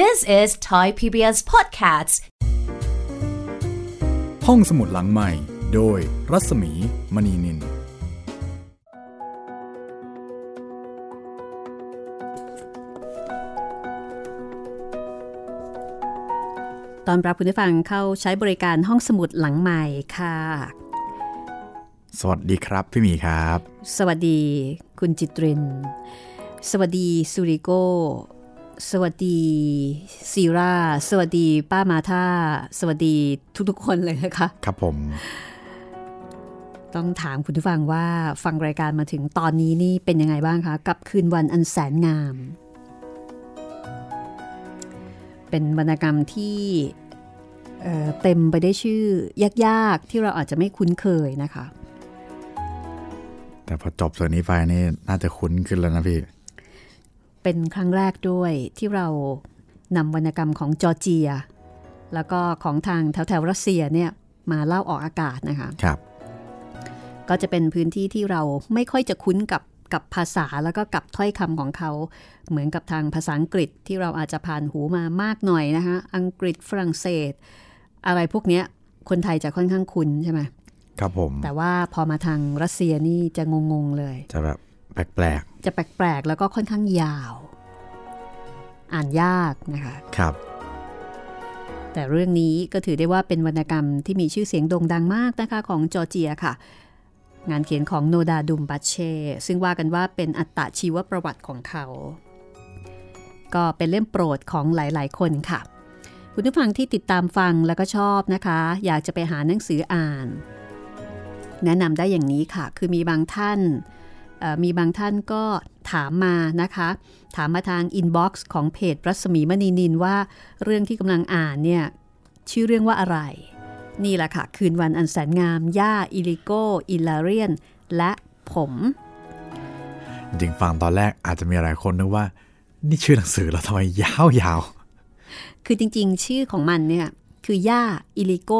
This is Thai PBS Podcasts ห้องสมุดหลังใหม่ โดยรัศมีมณีนิน ตอนรับคุณผู้ฟังเข้าใช้บริการห้องสมุดหลังใหม่ค่ะ สวัสดีครับพี่หมีครับ สวัสดีคุณจิตริน สวัสดีสุริโก สวัสดีซีราสวัสดีป้ามาธาสวัสดีทุกๆคนเลยนะคะ ครับผม ต้องถามคุณผู้ฟังว่าฟังรายการมาถึงตอนนี้นี่เป็นยังไงบ้างคะ กับคืนวันอันแสนงาม เป็นวรรณกรรมที่เอ่อเต็มไปได้วยชื่อยากๆ ที่เราอาจจะไม่คุ้นเคยนะคะ แต่พอจบส่วนนี้ไปนี่น่าจะคุ้นขึ้นแล้วนะพี่ เป็นครั้งแรกด้วยที่เรานำวรรณกรรมของจอร์เจีย แล้วก็ของทางแถวๆรัสเซียเนี่ยมาเล่าออกอากาศนะคะครับ ก็จะเป็นพื้นที่ที่เราไม่ค่อยจะคุ้นกับกับภาษาแล้วก็กับถ้อยคำของเขา เหมือนกับทางภาษาอังกฤษที่เราอาจจะผ่านหูมามากหน่อยนะคะอังกฤษฝรั่งเศส อะไรพวกเนี้ยคนไทยจะค่อนข้างคุ้นใช่ไหมครับผม แต่ว่าพอมาทางรัสเซียนี่จะงงๆเลย จะแบบ แปลกจะแปลกๆ แล้วก็ค่อนข้างยาว อ่านยากนะคะๆครับ แต่เรื่องนี้ก็ถือได้ว่าเป็นวรรณกรรมที่มีชื่อเสียงโด่งดังมากนะคะของจอร์เจียค่ะ งานเขียนของโนดาดุมบัชเช่ซึ่งว่ากันว่าเป็นอัตชีวประวัติของเขา ก็เป็นเล่มโปรดของหลาย ๆ คนค่ะ คุณผู้ฟังที่ติดตามฟังแล้วก็ชอบนะคะ อยากจะไปหาหนังสืออ่าน แนะนำได้อย่างนี้ค่ะ คือมีบางท่านเอ่อ มีบางท่านก็ถามมานะคะ ถามมาทาง inbox ของเพจรัศมีมณีนิลว่าเรื่องที่กำลังอ่านเนี่ยชื่อเรื่องว่าอะไร นี่แหละค่ะ คืนวันอันแสนงาม ย่า อิลิโก อิลาเรียน และผม จริงๆฟังตอนแรกอาจจะมีหลายคนนึกว่า นี่ชื่อหนังสือแล้วทำไมยาว คือจริงๆ ชื่อของมันเนี่ยคือย่า อิลิโก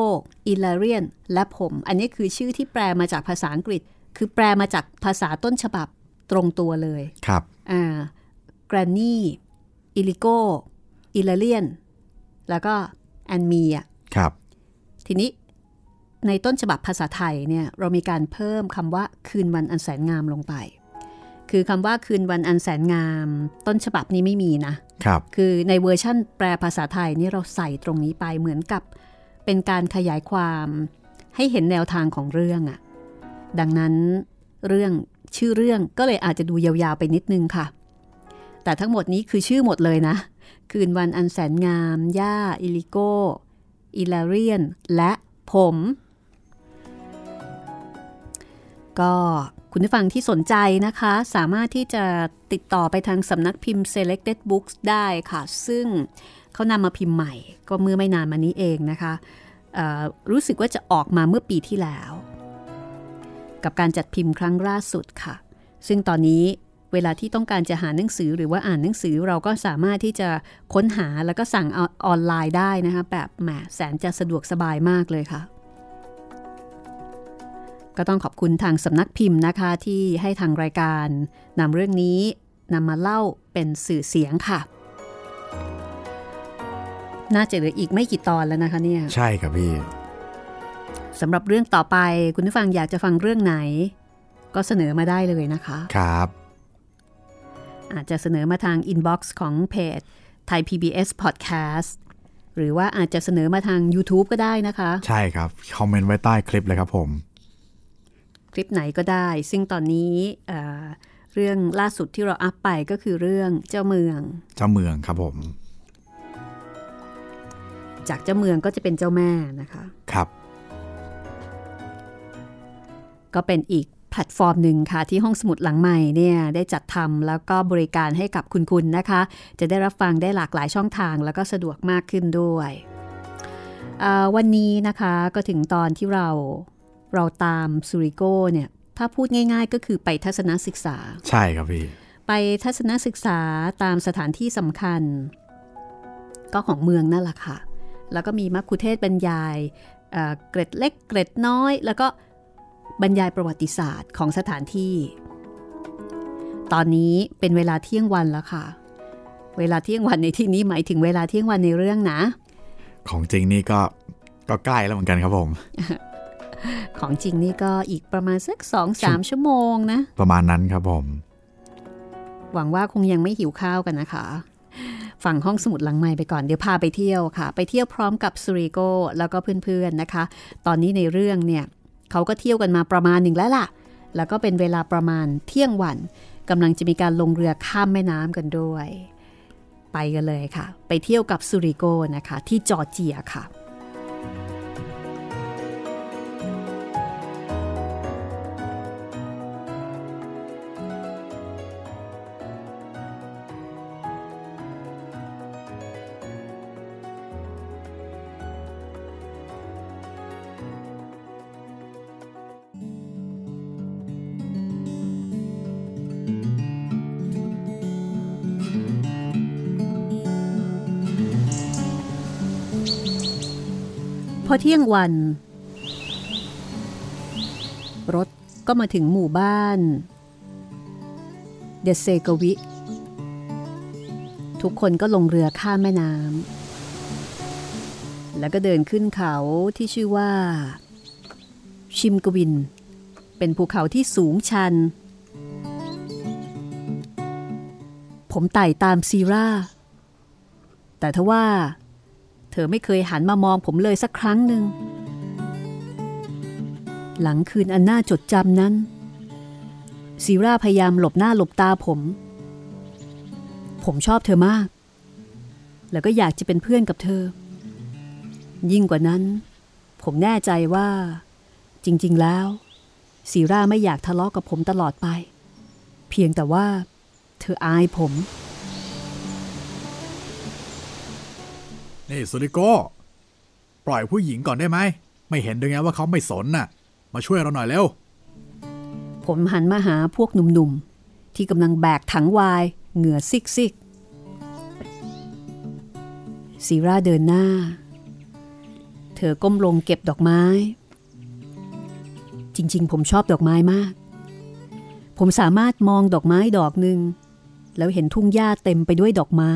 อิลาเรียน และผม อันนี้คือชื่อที่แปลมาจากภาษาอังกฤษ คือแปลมาจากภาษาต้นฉบับตรงตัวเลยๆครับอ่า Granny อิลิโกอิลาเรียน แล้วก็ and me อะครับ ทีนี้ในต้นฉบับภาษาไทยเนี่ยเรามีการเพิ่มคำว่าคืนวันอันแสนงามลงไป คือคำว่าคืนวันอันแสนงาม ต้นฉบับนี้ไม่มีนะครับ คือในเวอร์ชั่นแปลภาษาไทยนี่เราใส่ตรงนี้ไปเหมือนกับ เป็นการขยายความให้เห็นแนวทางของเรื่องอะ ดังนั้นเรื่องชื่อเรื่องก็เลยอาจจะดูยาวๆไปนิดนึงค่ะ แต่ทั้งหมดนี้คือชื่อหมดเลยนะ คืนวันอันแสนงาม ย่า อิลิโกอิลาเรียน และผม ก็คุณผู้ฟังที่สนใจนะคะ สามารถที่จะติดต่อไปทางสำนักพิมพ์ Selected Books ได้ค่ะ ซึ่งเขานำมาพิมพ์ใหม่ ก็เมื่อไม่นานมานี้เองนะคะรู้สึกว่าจะออกมาเมื่อปีที่แล้ว กับการจัดพิมพ์ครั้งล่าสุดค่ะ ซึ่งตอนนี้เวลาที่ต้องการจะหาหนังสือหรือว่าอ่านหนังสือเราก็สามารถที่จะค้นหาแล้วก็สั่งอออนไลน์ได้นะคะแบบแหมแสนจะสะดวกสบายมากเลยค่ะ ก็ต้องขอบคุณทางสำนักพิมพ์นะคะที่ให้ทางรายการนำเรื่องนี้นำมาเล่าเป็นสื่อเสียงค่ะ น่าจะเหลืออีกไม่กี่ตอนแล้วนะคะเนี่ย ใช่ครับพี่ สำหรับเรื่องต่อไปคุณผู้ฟังอยากจะฟังเรื่องไหน ก็เสนอมาได้เลยนะคะ ครับ อาจจะเสนอมาทาง inbox ของเพจไทย PBS Podcast หรือว่าอาจจะเสนอมาทาง YouTube ก็ได้นะคะ ใช่ครับ คอมเมนต์ไว้ใต้คลิปเลยครับผม คลิปไหนก็ได้ ซึ่งตอนนี้เอ่อเรื่องล่าสุดที่เราอัพไปก็คือเรื่องเจ้าเมือง เจ้าเมืองครับผม จากเจ้าเมืองก็จะเป็นเจ้าแม่นะคะ ครับ ก็เป็นอีกแพลตฟอร์มหนึ่งค่ะ ที่ห้องสมุดหลังใหม่เนี่ยได้จัดทำแล้วก็บริการให้กับคุณคุณนะคะ จะได้รับฟังได้หลากหลายช่องทาง แล้วก็สะดวกมากขึ้นด้วยเอ่อวันนี้นะคะก็ถึงตอนที่เราเราตามซูริโกเนี่ยถ้าพูดง่าย ๆ ก็คือไปทัศนศึกษา ใช่ครับพี่ไปทัศนศึกษาตามสถานที่สำคัญ ก็ของเมืองนั่นแหละค่ะ แล้วก็มีมัคคุเทศก์บรรยายเอ่อเกร็ดเล็กเกร็ดน้อย แล้วก็ บรรยายประวัติศาสตร์ของสถานที่ ตอนนี้เป็นเวลาเที่ยงวันแล้วค่ะ เวลาเที่ยงวันในที่นี้หมายถึงเวลาเที่ยงวันในเรื่องนะ ของจริงนี่ก็ก็ใกล้แล้วเหมือนกันครับผม ของจริงนี่ก็อีกประมาณสักสองสามชั่วโมงนะ ประมาณนั้นครับผม หวังว่าคงยังไม่หิวข้าวกันนะคะฝั่งห้องสมุดหลังไม้ไปก่อน เดี๋ยวพาไปเที่ยวค่ะ ไปเที่ยวพร้อมกับสุริโกแล้วก็เพื่อนๆนะคะ ตอนนี้ในเรื่องเนี่ย เขาก็เที่ยวกันมาประมาณหนึ่งแล้วล่ะ แล้วก็เป็นเวลาประมาณเที่ยงวันกำลังจะมีการลงเรือข้ามแม่น้ำกันด้วย ไปกันเลยค่ะ ไปเที่ยวกับซูริโกนะคะ ที่จอร์เจียค่ะ อเที่ยงวัน รถก็มาถึงหมู่บ้าน เดเซกวิ ทุกคนก็ลงเรือข้ามแม่น้ำแล้วก็เดินขึ้นเขาที่ชื่อว่า ชิมกวิน เป็นภูเขาที่สูงชัน ผมไต่ตามซีราแต่ทว่า เธอไม่เคยหันมามองผมเลยสักครั้งหนึ่ง หลังคืนอันน่าจดจำนั้นซีราพยายามหลบหน้าหลบตาผม ผมชอบเธอมาก แล้วก็อยากจะเป็นเพื่อนกับเธอ ยิ่งกว่านั้น ผมแน่ใจว่า จริง ๆ แล้วซีราไม่อยากทะเลาะกับผมตลอดไป เพียงแต่ว่า เธออายผม นี่สุริโกปล่อยผู้หญิงก่อนได้ไหม ไม่เห็นด้วยไงว่าเขาไม่สนน่ะ มาช่วยเราหน่อยเร็ว ผมหันมาหาพวกหนุ่มๆ ที่กำลังแบกถังวายเหงื่อซิกซิกซีราเดินหน้า เธอก้มลงเก็บดอกไม้ จริง ๆ ผมชอบดอกไม้มาก ผมสามารถมองดอกไม้ดอกหนึ่งแล้วเห็นทุ่งหญ้าเต็มไปด้วยดอกไม้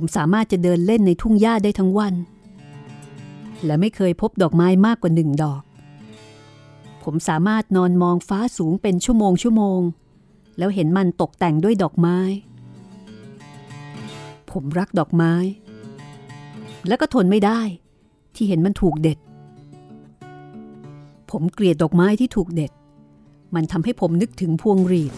ผมสามารถจะเดินเล่นในทุ่งหญ้าได้ทั้งวัน และไม่เคยพบดอกไม้มากกว่าหนึ่งดอก ผมสามารถนอนมองฟ้าสูงเป็นชั่วโมงชั่วโมง แล้วเห็นมันตกแต่งด้วยดอกไม้ ผมรักดอกไม้ แล้วก็ทนไม่ได้ที่เห็นมันถูกเด็ด ผมเกลียดดอกไม้ที่ถูกเด็ด มันทำให้ผมนึกถึงพวงหรีด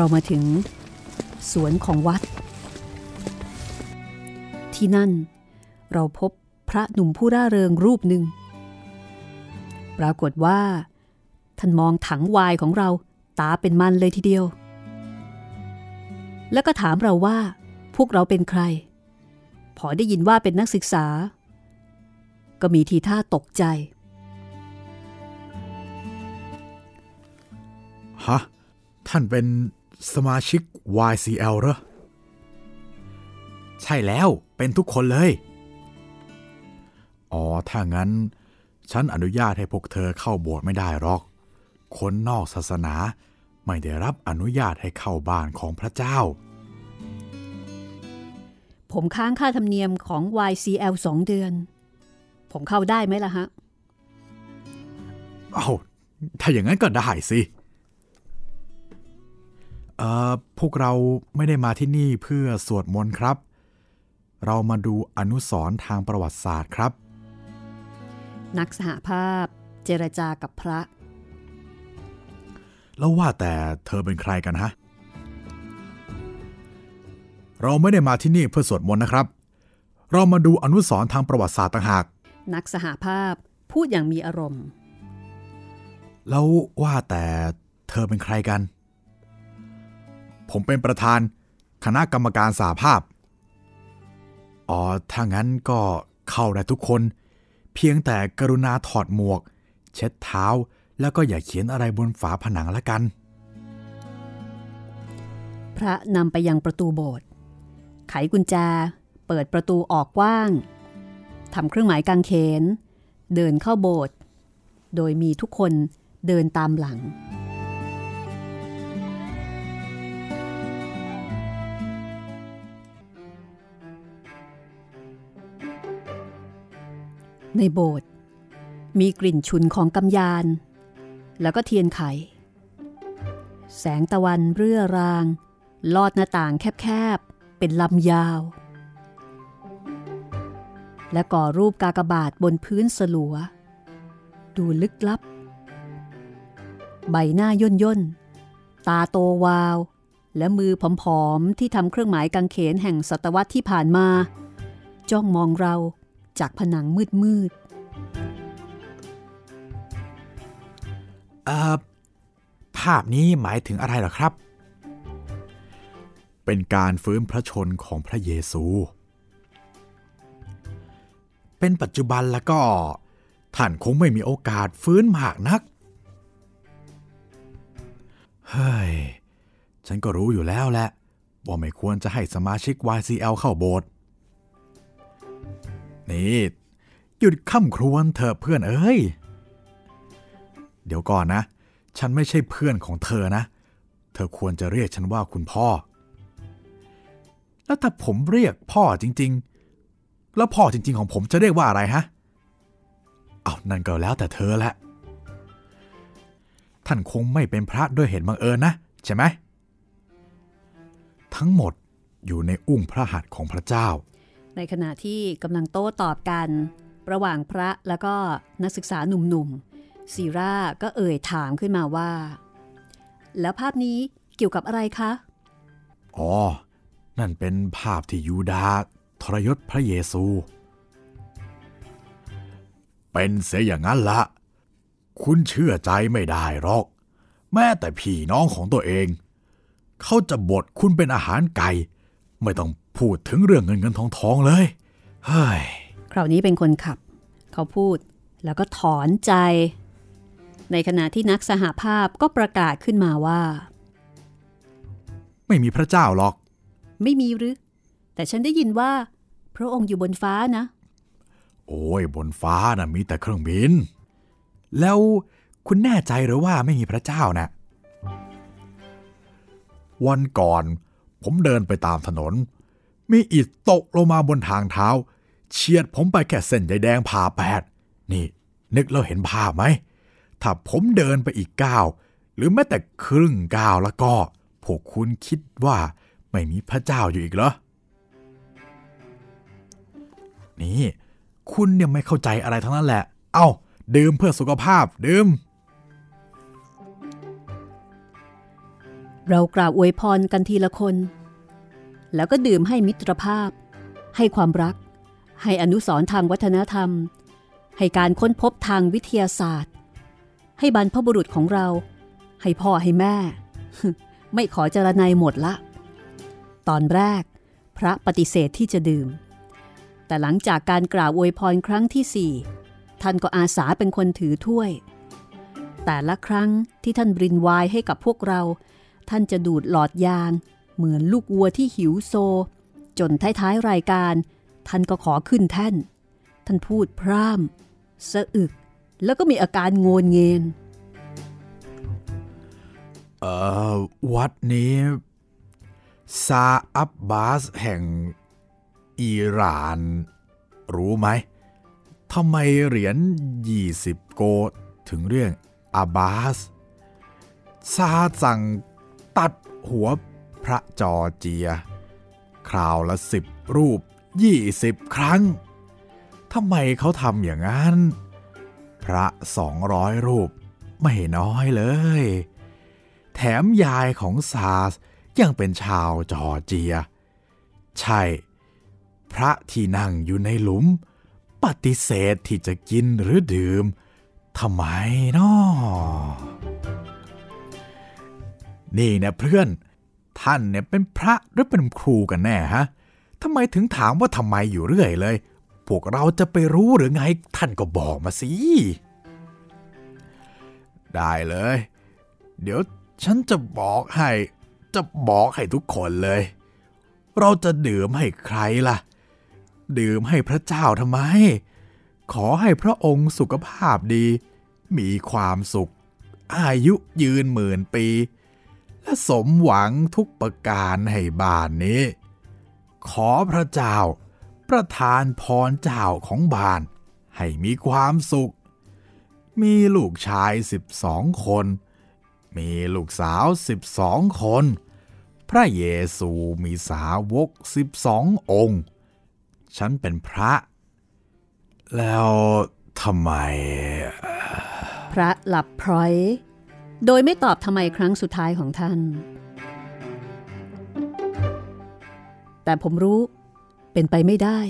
เรามาถึงสวนของวัด ที่นั่น เราพบพระหนุ่มผู้ร่าเริงรูปหนึ่ง ปรากฏว่า ท่านมองถังวายของเราตาเป็นมันเลยทีเดียว แล้วก็ถามเราว่า พวกเราเป็นใคร พอได้ยินว่าเป็นนักศึกษา ก็มีทีท่าตกใจฮะท่านเป็น สมาชิก YCL เหรอ ใช่แล้วเป็นทุกคนเลย อ๋อ ถ้างั้น ฉันอนุญาตให้พวกเธอเข้าโบสถ์ไม่ได้หรอก คนนอกศาสนาไม่ได้รับอนุญาตให้เข้าบ้านของพระเจ้า ผมค้างค่าธรรมเนียมของ YCL สองเดือน ผมเข้าได้ไหมล่ะฮะ เอ้าถ้าอย่างนั้นก็ได้สิ เอ่อพวกเราไม่ได้มาที่นี่เพื่อสวดมนต์ครับ เรามาดูอนุสรณ์ทางประวัติศาสตร์ครับ นักสหภาพเจรจากับพระ แล้วว่าแต่เธอเป็นใครกันฮะ เราไม่ได้มาที่นี่เพื่อสวดมนต์นะครับ เรามาดูอนุสรณ์ทางประวัติศาสตร์ต่างหาก นักสหภาพพูดอย่างมีอารมณ์ แล้วว่าแต่เธอเป็นใครกัน ผมเป็นประธานคณะกรรมการสาภาพ อ๋อ ถ้างั้นก็เข้าได้ทุกคน เพียงแต่กรุณาถอดหมวก เช็ดเท้าแล้วก็อย่าเขียนอะไรบนฝาผนังละกัน พระนำไปยังประตูโบสถ์ ไขกุญแจ เปิดประตูออกกว้าง ทำเครื่องหมายกางเขน เดินเข้าโบสถ์ โดยมีทุกคนเดินตามหลัง ในโบสถ์มีกลิ่นฉุนของกำยาน แล้วก็เทียนไข แสงตะวันเรื่อราง ลอดหน้าต่างแคบๆ เป็นลำยาว และก่อรูปกากบาทบนพื้นสลัว ดูลึกลับ ใบหน้าย่นย่น ตาโตวาว และมือผอมๆ ที่ทำเครื่องหมายกางเขนแห่งศตวรรษที่ผ่านมา จ้องมองเรา จากผนังมืดๆเออภาพนี้หมายถึงอะไรหรอครับ เป็นการฟื้นพระชนของพระเยซู เป็นปัจจุบันแล้วก็ ท่านคงไม่มีโอกาสฟื้นมากนัก เฮ้ย ฉันก็รู้อยู่แล้วแหละว่าไม่ควรจะให้สมาชิก YCL เข้าโบสถ์ นี่หยุดข้ำครวญเถอเพื่อนเอ้ย เดี๋ยวก่อนนะ ฉันไม่ใช่เพื่อนของเธอนะ เธอควรจะเรียกฉันว่าคุณพ่อ แล้วถ้าผมเรียกพ่อจริง ๆ แล้วพ่อจริง ๆ ของผมจะเรียกว่าอะไรฮะ เอานั่นก็แล้วแต่เธอแหละท่านคงไม่เป็นพระด้วยเหตุบังเอิญนะ ใช่ไหม ทั้งหมดอยู่ในอุ้งพระหัตถ์ของพระเจ้า ในขณะที่กำลังโต้ตอบกัน ระหว่างพระแล้วก็นักศึกษาหนุ่มๆซีราก็เอ่ยถามขึ้นมาว่า แล้วภาพนี้เกี่ยวกับอะไรคะ อ๋อ นั่นเป็นภาพที่ยูดาทรยศพระเยซู เป็นเสียอย่างนั้นละคุณเชื่อใจไม่ได้หรอก แม้แต่พี่น้องของตัวเอง เขาจะบดคุณเป็นอาหารไก่ ไม่ต้อง พูดถึงเรื่องเงินเงินทองทองเลยเฮ้ยคราวนี้เป็นคนขับ เขาพูดแล้วก็ถอนใจ ในขณะที่นักสหภาพก็ประกาศขึ้นมาว่า ไม่มีพระเจ้าหรอก ไม่มีหรือ แต่ฉันได้ยินว่า พระองค์อยู่บนฟ้านะ โอ้ยบนฟ้านะ่ะมีแต่เครื่องบิน แล้วคุณแน่ใจหรือว่าไม่มีพระเจ้านะ่ะวันก่อน ผมเดินไปตามถนน มีอิฐตกลงมาบนทางเท้า เฉียดผมไปแค่เส้นใยแดงผ่าแปด นี่ นึกแล้วเห็นภาพไหม ถ้าผมเดินไปอีกก้าว หรือแม้แต่ครึ่งก้าวแล้วก็ พวกคุณคิดว่าไม่มีพระเจ้าอยู่อีกเหรอ นี่ คุณเนี่ยไม่เข้าใจอะไรทั้งนั้นแหละ เอา้า ดื่มเพื่อสุขภาพ ดื่มเรากราบอวยพรกันทีละคน แล้วก็ดื่มให้มิตรภาพ ให้ความรัก ให้อนุสรทางวัฒนธรรม ให้การค้นพบทางวิทยาศาสตร์ ให้บรรพบุรุษของเรา ให้พ่อให้แม่ ไม่ขอจรนัยหมดละ ตอนแรก พระปฏิเสธที่จะดื่ม แต่หลังจากการกล่าวอวยพรครั้งที่สี่ท่านก็อาสาเป็นคนถือถ้วย แต่ละครั้งที่ท่านบรินวน์ให้กับพวกเรา ท่านจะดูดหลอดยาง เหมือนลูกวัวที่หิวโซ จนท้ายๆรายการ ท่านก็ขอขึ้นแท่น ท่านพูดพร่ำสะอึก แล้วก็มีอาการโงนเงนเอ่อวัดนี้ ซาอับบาสแห่งอิหร่าน รู้ไหมทำไมเหรียญ 20 โกลถึงเรียกอาบาสซาสั่งตัดหัว พระจอเจีย คราวละสิบรูป20ครั้งทำไมเขาทำอย่างนั้น พระสองร้อยรูปไม่น้อยเลย แถมยายของซาสยังเป็นชาวจอเจีย ใช่ พระที่นั่งอยู่ในหลุม ปฏิเสธที่จะกินหรือดื่มทำไมนาะนี่นะเพื่อน ท่านเนี่ยเป็นพระหรือเป็นครูกันแน่ฮะทำไมถึงถามว่าทำไมอยู่เรื่อยเลย พวกเราจะไปรู้หรือไงท่านก็บอกมาสิ ได้เลย เดี๋ยวฉันจะบอกให้ จะบอกให้ทุกคนเลย เราจะดื่มให้ใครล่ะ ดื่มให้พระเจ้าทำไม ขอให้พระองค์สุขภาพดี มีความสุข อายุยืนหมื่นปี และสมหวังทุกประการให้บ้านนี้ ขอพระเจ้าประทานพรเจ้าของบ้าน ให้มีความสุข มีลูกชายสิบสองคน มีลูกสาวสิบสองคน พระเยซูมีสาวกสิบสององค์ ฉันเป็นพระ แล้วทำไม พระหลับพร้อย โดยไม่ตอบทำไมครั้งสุดท้ายของท่าน แต่ผมรู้เป็นไปไม่ได้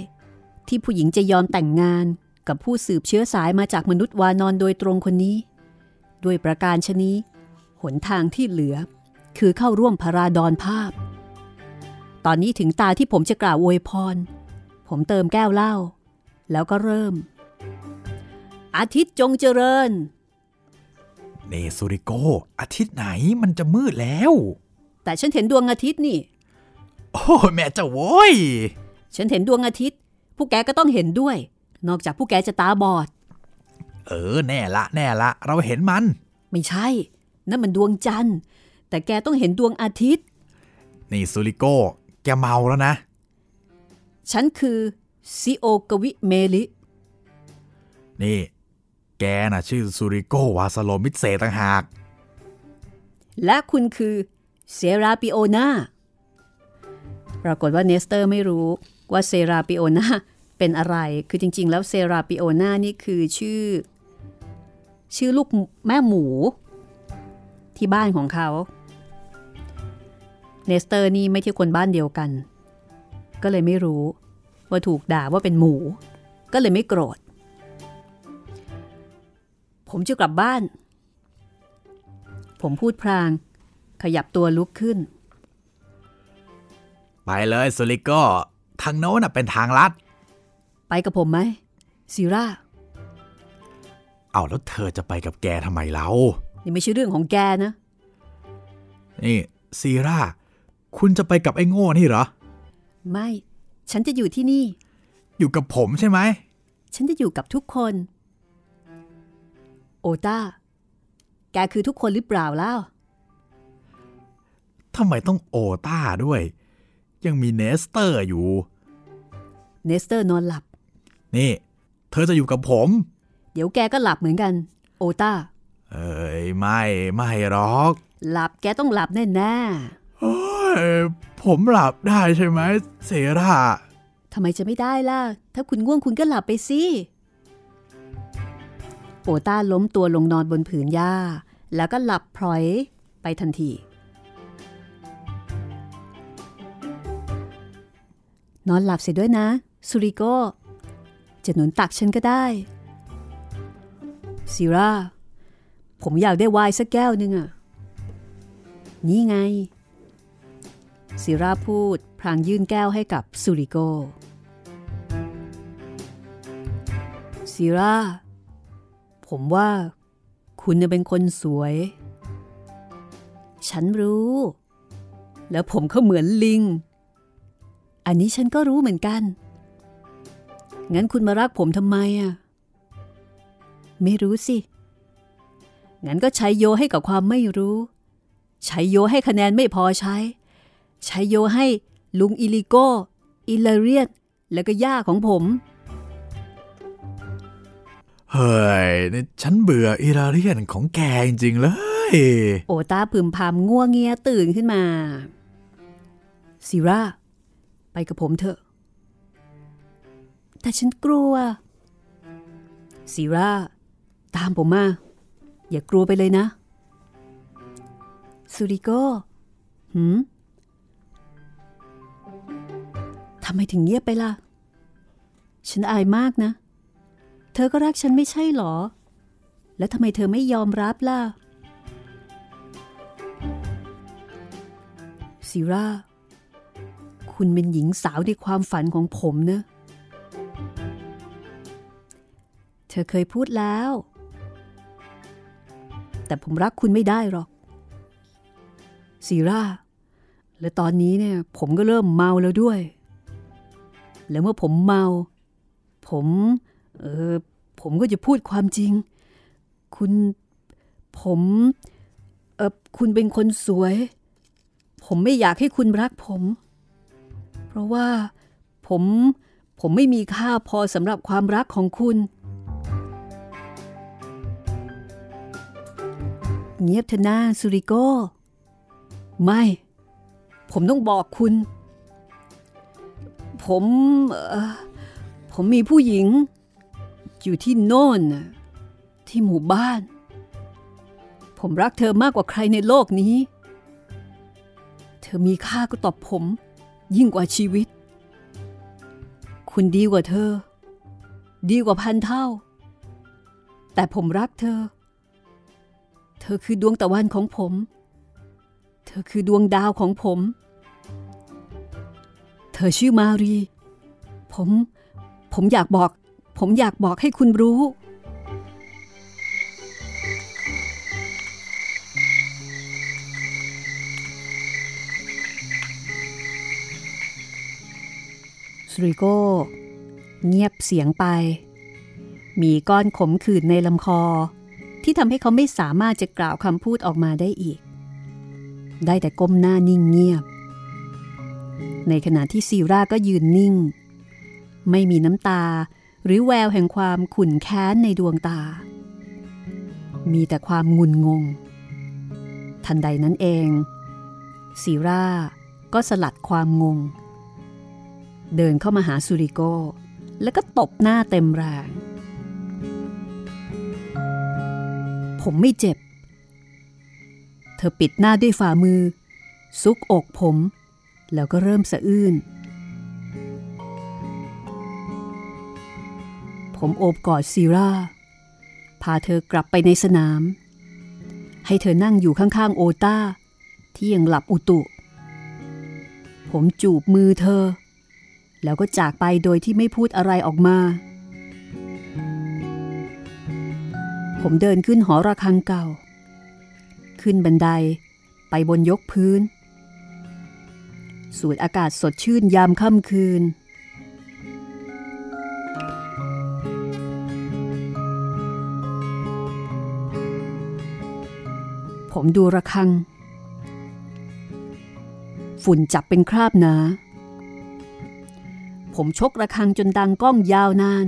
ที่ผู้หญิงจะยอมแต่งงานกับผู้สืบเชื้อสายมาจากมนุษย์วานอนโดยตรงคนนี้ ด้วยประการชนี้ หนทางที่เหลือ คือเข้าร่วมพระราดอนภาพ ตอนนี้ถึงตาที่ผมจะกล่าวอวยพร ผมเติมแก้วเหล้าแล้วก็เริ่ม อาทิตย์จงเจริญ เนซูริโก อาทิตย์ไหนมันจะมืดแล้ว แต่ฉันเห็นดวงอาทิตย์นี่ โอ้แม่เจ้าโว้ย ฉันเห็นดวงอาทิตย์ ผู้แกก็ต้องเห็นด้วย นอกจากผู้แกจะตาบอด เออ แน่ละ แน่ละ เราเห็นมัน ไม่ใช่ นั่นมันดวงจันทร์ แต่แกต้องเห็นดวงอาทิตย์ นี่ซูริโก แกเมาแล้วนะ ฉันคือซิโอกวิเมลิ นี่ แกน่ะชื่อซูริโกวาสโลมิเซต่างหาก และคุณคือเซราปิโอนาปรากฏว่าเนสเตอร์ไม่รู้ว่าเซราปิโอนาเป็นอะไร คือจริง ๆ แล้วเซราปิโอนานี่คือชื่อ ชื่อลูกแม่หมู ที่บ้านของเขา เนสเตอร์นี่ไม่ใช่คนบ้านเดียวกัน ก็เลยไม่รู้ว่าถูกด่าว่าเป็นหมู ก็เลยไม่โกรธ ผมจะกลับบ้าน ผมพูดพราง ขยับตัวลุกขึ้น ไปเลยซูริโกทางโน้นน่ะเป็นทางลัด ไปกับผมไหมซีราเอาแล้วเธอจะไปกับแกทำไมเล่านี่ไม่ใช่เรื่องของแกนะ นี่ซีราคุณจะไปกับไอ้โง่นี่เหรอ ไม่ ฉันจะอยู่ที่นี่ อยู่กับผมใช่ไหม ฉันจะอยู่กับทุกคน โอต้าแกคือทุกคนหรือเปล่าเล่าทำไมต้องโอต้าด้วย ยังมีเนสเตอร์อยู่ เนสเตอร์นอนหลับ นี่ เธอจะอยู่กับผม เดี๋ยวแกก็หลับเหมือนกัน โอตาเอ้ยไม่ไม่หรอก หลับแกต้องหลับแน่แน่เอ้ยผมหลับได้ใช่ไหมเซราๆทำไมจะไม่ได้ล่ะ ถ้าคุณง่วงคุณก็หลับไปสิ โอต้าล้มตัวลงนอนบนผืนหญ้า แล้วก็หลับพลอยไปทันที นอนหลับเสียด้วยนะสุริโกจะหนุนตักฉันก็ได้ซิราผมอยากได้ไวน์สักแก้วหนึ่งอะนี่ไงซิราพูดพลางยื่นแก้วให้กับสุริโกซิรา ผมว่า คุณน่ะเป็นคนสวย ฉันรู้ แล้วผมก็เหมือนลิง อันนี้ฉันก็รู้เหมือนกัน งั้นคุณมารักผมทำไมอะ ไม่รู้สิ งั้นก็ใช้โยให้กับความไม่รู้ ใช้โยให้คะแนนไม่พอใช้ ใช้โยให้ลุงอิลิโกอิลเรียน แล้วก็ย่าของผม เฮ้ยนี่ฉันเบื่ออิราเรียนของแกจริงๆเลย โอตาพึมพำง่วงเงียตื่นขึ้นมาซิราไปกับผมเถอะ แต่ฉันกลัวซิราตามผมมา อย่ากลัวไปเลยนะสุริโกหืมทำไมถึงเงียบไปล่ะ ฉันอายมากนะ ธอก็รักฉันไม่ใช่หรอ แล้วทำไมเธอไม่ยอมรับล่ะซิราคุณเป็นหญิงสาวในความฝันของผมนะ เธอเคยพูดแล้ว แต่ผมรักคุณไม่ได้หรอกซิราและตอนนี้เนี่ยผมก็เริ่มเมาแล้วด้วย แล้วเมื่อผมเมา ผม เออ ผมก็จะพูดความจริง คุณผมเออคุณเป็นคนสวย ผมไม่อยากให้คุณรักผม เพราะว่าผมผมไม่มีค่าพอสำหรับความรักของคุณ เงียบเถอะนาสุริโก ไม่ ผมต้องบอกคุณ ผมเออผมมีผู้หญิง อยู่ที่โน่นที่หมู่บ้าน ผมรักเธอมากกว่าใครในโลกนี้ เธอมีค่าก็ตอบผม ยิ่งกว่าชีวิต คุณดีกว่าเธอ ดีกว่าพันเท่า แต่ผมรักเธอ เธอคือดวงตะวันของผม เธอคือดวงดาวของผม เธอชื่อมารี ผม ผมอยากบอก ผมอยากบอกให้คุณรู้ สริโก้ เงียบเสียงไป มีก้อนขมขื่นในลำคอ ที่ทำให้เขาไม่สามารถจะกล่าวคำพูดออกมาได้อีก ได้แต่ก้มหน้านิ่งเงียบ ในขณะที่ซีราก็ยืนนิ่งไม่มีน้ำตา หรือแววแห่งความขุ่นแค้นในดวงตา มีแต่ความงุนงง ทันใดนั้นเองซีราก็สลัดความงง เดินเข้ามาหาสุริโก แล้วก็ตบหน้าเต็มแรง ผมไม่เจ็บ เธอปิดหน้าด้วยฝ่ามือ ซุกอกผม แล้วก็เริ่มสะอื้น ผมโอบกอดซีราพาเธอกลับไปในสนาม ให้เธอนั่งอยู่ข้างๆโอต้าที่ยังหลับอุตุ ผมจูบมือเธอ แล้วก็จากไปโดยที่ไม่พูดอะไรออกมา ผมเดินขึ้นหอระฆังเก่า ขึ้นบันไดไปบนยกพื้น สูดอากาศสดชื่นยามค่ำคืน ผมดูระฆัง ฝุ่นจับเป็นคราบหนา ผมชกระฆังจนดังก้องยาวนาน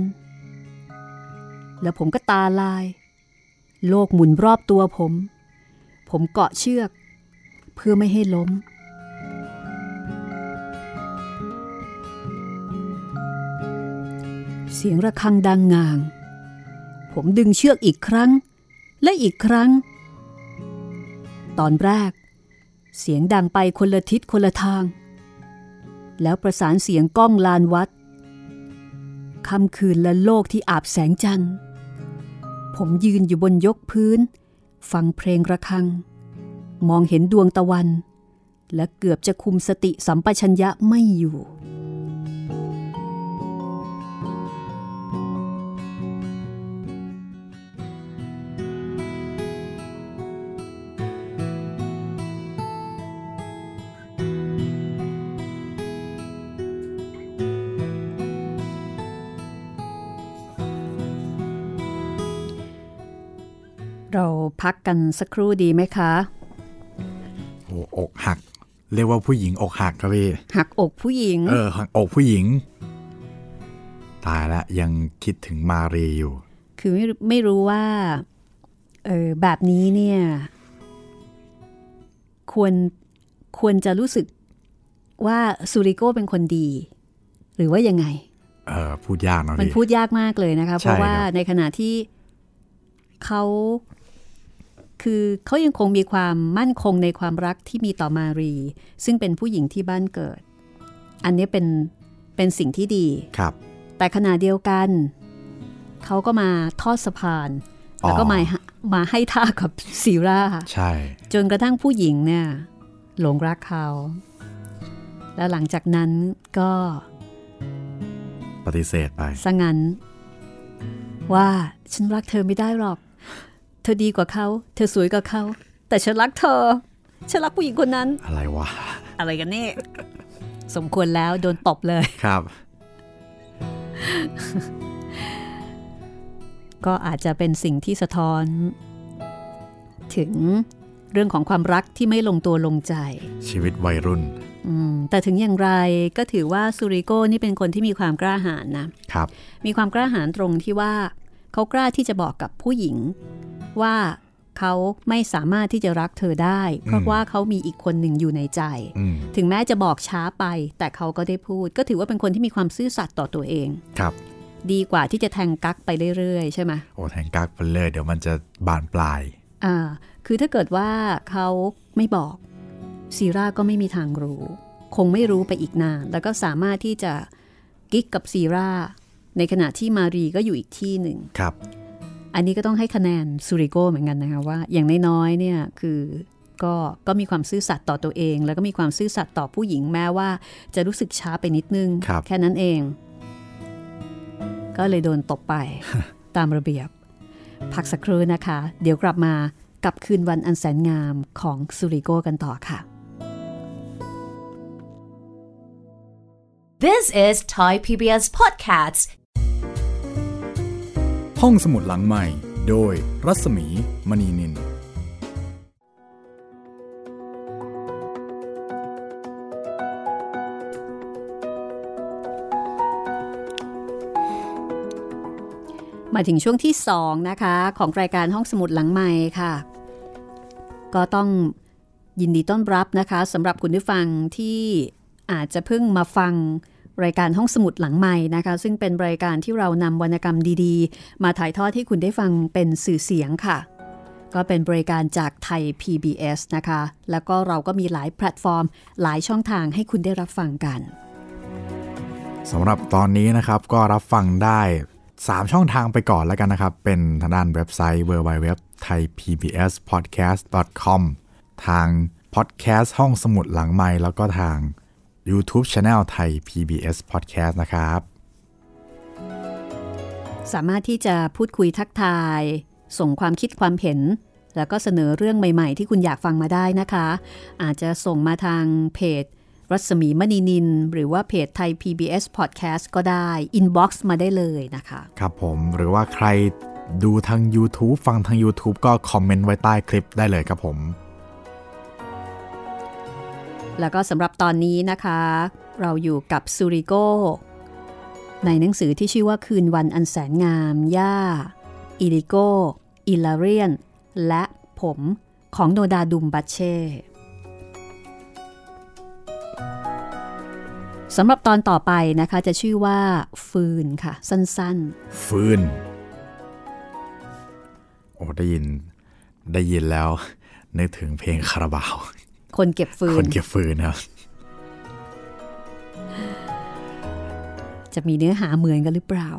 แล้วผมก็ตาลาย โลกหมุนรอบตัวผม ผมเกาะเชือก เพื่อไม่ให้ล้มเสียงระฆังดังงาง ผมดึงเชือกอีกครั้ง และอีกครั้ง ตอนแรก เสียงดังไปคนละทิศคนละทาง แล้วประสานเสียงก้องลานวัดค่ำคืนและโลกที่อาบแสงจันทร์ ผมยืนอยู่บนยกพื้น ฟังเพลงระฆัง มองเห็นดวงตะวัน และเกือบจะคุมสติสัมปชัญญะไม่อยู่ พักกันสักครู่ดีไหมคะโอ้อกหัก เรียกว่าผู้หญิงอกหักครับพี่หักอกผู้หญิง เออหักอกผู้หญิง ตายละยังคิดถึงมารีอยู่ คือไม่ไม่รู้ว่าเออแบบนี้เนี่ย ควรควรจะรู้สึกว่าซูริโก้เป็นคนดี หรือว่ายังไง เออพูดยากเนาะมันพี่พูดยากมากเลยนะคะใช่เพราะว่าครับในขณะที่เขา คือเขายังคงมีความมั่นคงในความรักที่มีต่อมารี ซึ่งเป็นผู้หญิงที่บ้านเกิด อันนี้เป็นเป็นสิ่งที่ดีครับ แต่ขณะเดียวกัน เขาก็มาทอดสะพาน แล้วก็มามาให้ท่ากับซีราใช่ จนกระทั่งผู้หญิงเนี่ยหลงรักเขา แล้วหลังจากนั้นก็ปฏิเสธไปสงันว่าฉันรักเธอไม่ได้หรอก เธอดีกว่าเขา เธอสวยกว่าเขา แต่ฉันรักเธอ ฉันรักผู้หญิงคนนั้น อะไรวะ อะไรกันเนี่ยสมควรแล้วโดนตบเลยครับ ก็อาจจะเป็นสิ่งที่สะท้อน ถึงเรื่องของความรักที่ไม่ลงตัวลงใจ ชีวิตวัยรุ่นอืมแต่ถึงอย่างไรก็ถือว่าซูริโก้นี่เป็นคนที่มีความกล้าหาญนะครับ มีความกล้าหาญตรงที่ว่า เขากล้าที่จะบอกกับผู้หญิง ว่าเขาไม่สามารถที่จะรักเธอได้ เพราะว่าเขามีอีกคนหนึ่งอยู่ในใจอืมถึงแม้จะบอกช้าไป แต่เขาก็ได้พูด ก็ถือว่าเป็นคนที่มีความซื่อสัตย์ต่อตัวเองครับดีกว่าที่จะแทงกักไปเรื่อยๆใช่ไหมโอ้แทงกักไปเลยเดี๋ยวมันจะบานปลาย อ่า คือถ้าเกิดว่าเขาไม่บอกซีราก็ไม่มีทางรู้ คงไม่รู้ไปอีกนาน แล้วก็สามารถที่จะกิ๊กกับซีราในขณะที่มารีก็อยู่อีกที่หนึ่งครับ อันนี้ก็ต้องให้คะแนนซูริโกเหมือนกันนะคะว่า อย่างน้อยๆเนี่ยคือก็ก็มีความซื่อสัตย์ต่อตัวเอง แล้วก็มีความซื่อสัตย์ต่อผู้หญิงแม้ว่า จะรู้สึกช้าไปนิดนึงครับแค่นั้นเอง ก็เลยโดนตบไปตามระเบียบ พักสักครู่นะคะ เดี๋ยวกลับมากับคืนวันอันแสนงามของซูริโกกันต่อค่ะ This is Thai PBS Podcasts. ห้องสมุดหลังใหม่ โดยรัศมีมณีนิน มาถึงช่วงที่ 2 นะคะ ของรายการห้องสมุดหลังใหม่ค่ะ ก็ต้องยินดีต้อนรับนะคะสำหรับคุณผู้ฟังที่อาจจะเพิ่งมาฟัง รายการห้องสมุดหลังใหม่นะคะ ซึ่งเป็นรายการที่เรานำวรรณกรรมดีๆ มาถ่ายทอดให้คุณได้ฟังเป็นสื่อเสียงค่ะ ก็เป็นบริการจากไทย PBS นะคะ แล้วก็เราก็มีหลายแพลตฟอร์ม หลายช่องทางให้คุณได้รับฟังกันสำหรับตอนนี้นะครับก็รับฟังได้ 3 ช่องทางไปก่อนแล้วกันนะครับ เป็นทางด้านเว็บไซต์ www thai pbs podcast com ทางพอดแคสต์ห้องสมุดหลังไม้แล้วก็ทาง YouTube Channel ไทย PBS Podcast นะครับ สามารถที่จะพูดคุยทักทาย ส่งความคิดความเห็น แล้วก็เสนอเรื่องใหม่ๆ ที่คุณอยากฟังมาได้นะคะ อาจจะส่งมาทางเพจ รัศมีมณีนิน หรือว่าเพจไทย PBS Podcast ก็ได้ inbox มาได้เลยนะคะ ครับผมหรือว่าใครดูทาง YouTube ฟังทาง YouTube ก็คอมเมนต์ไว้ใต้คลิปได้เลยครับผม แล้วก็สำหรับตอนนี้นะคะ เราอยู่กับซูริโกในหนังสือที่ชื่อว่าคืนวันอันแสนงาม ย่า อิลิโกอิลาเรียน และผมของโนดาดุมบัชเช่สำหรับตอนต่อไปนะคะจะชื่อว่า ฟืนค่ะ สั้นๆ ฟืน โอ้ได้ยินได้ยินแล้ว นึกถึงเพลงคาราบาว คนเก็บฟืคนนเก็บฟืนครับ จะมีเนื้อหาเหมือนกันหรือเปล่า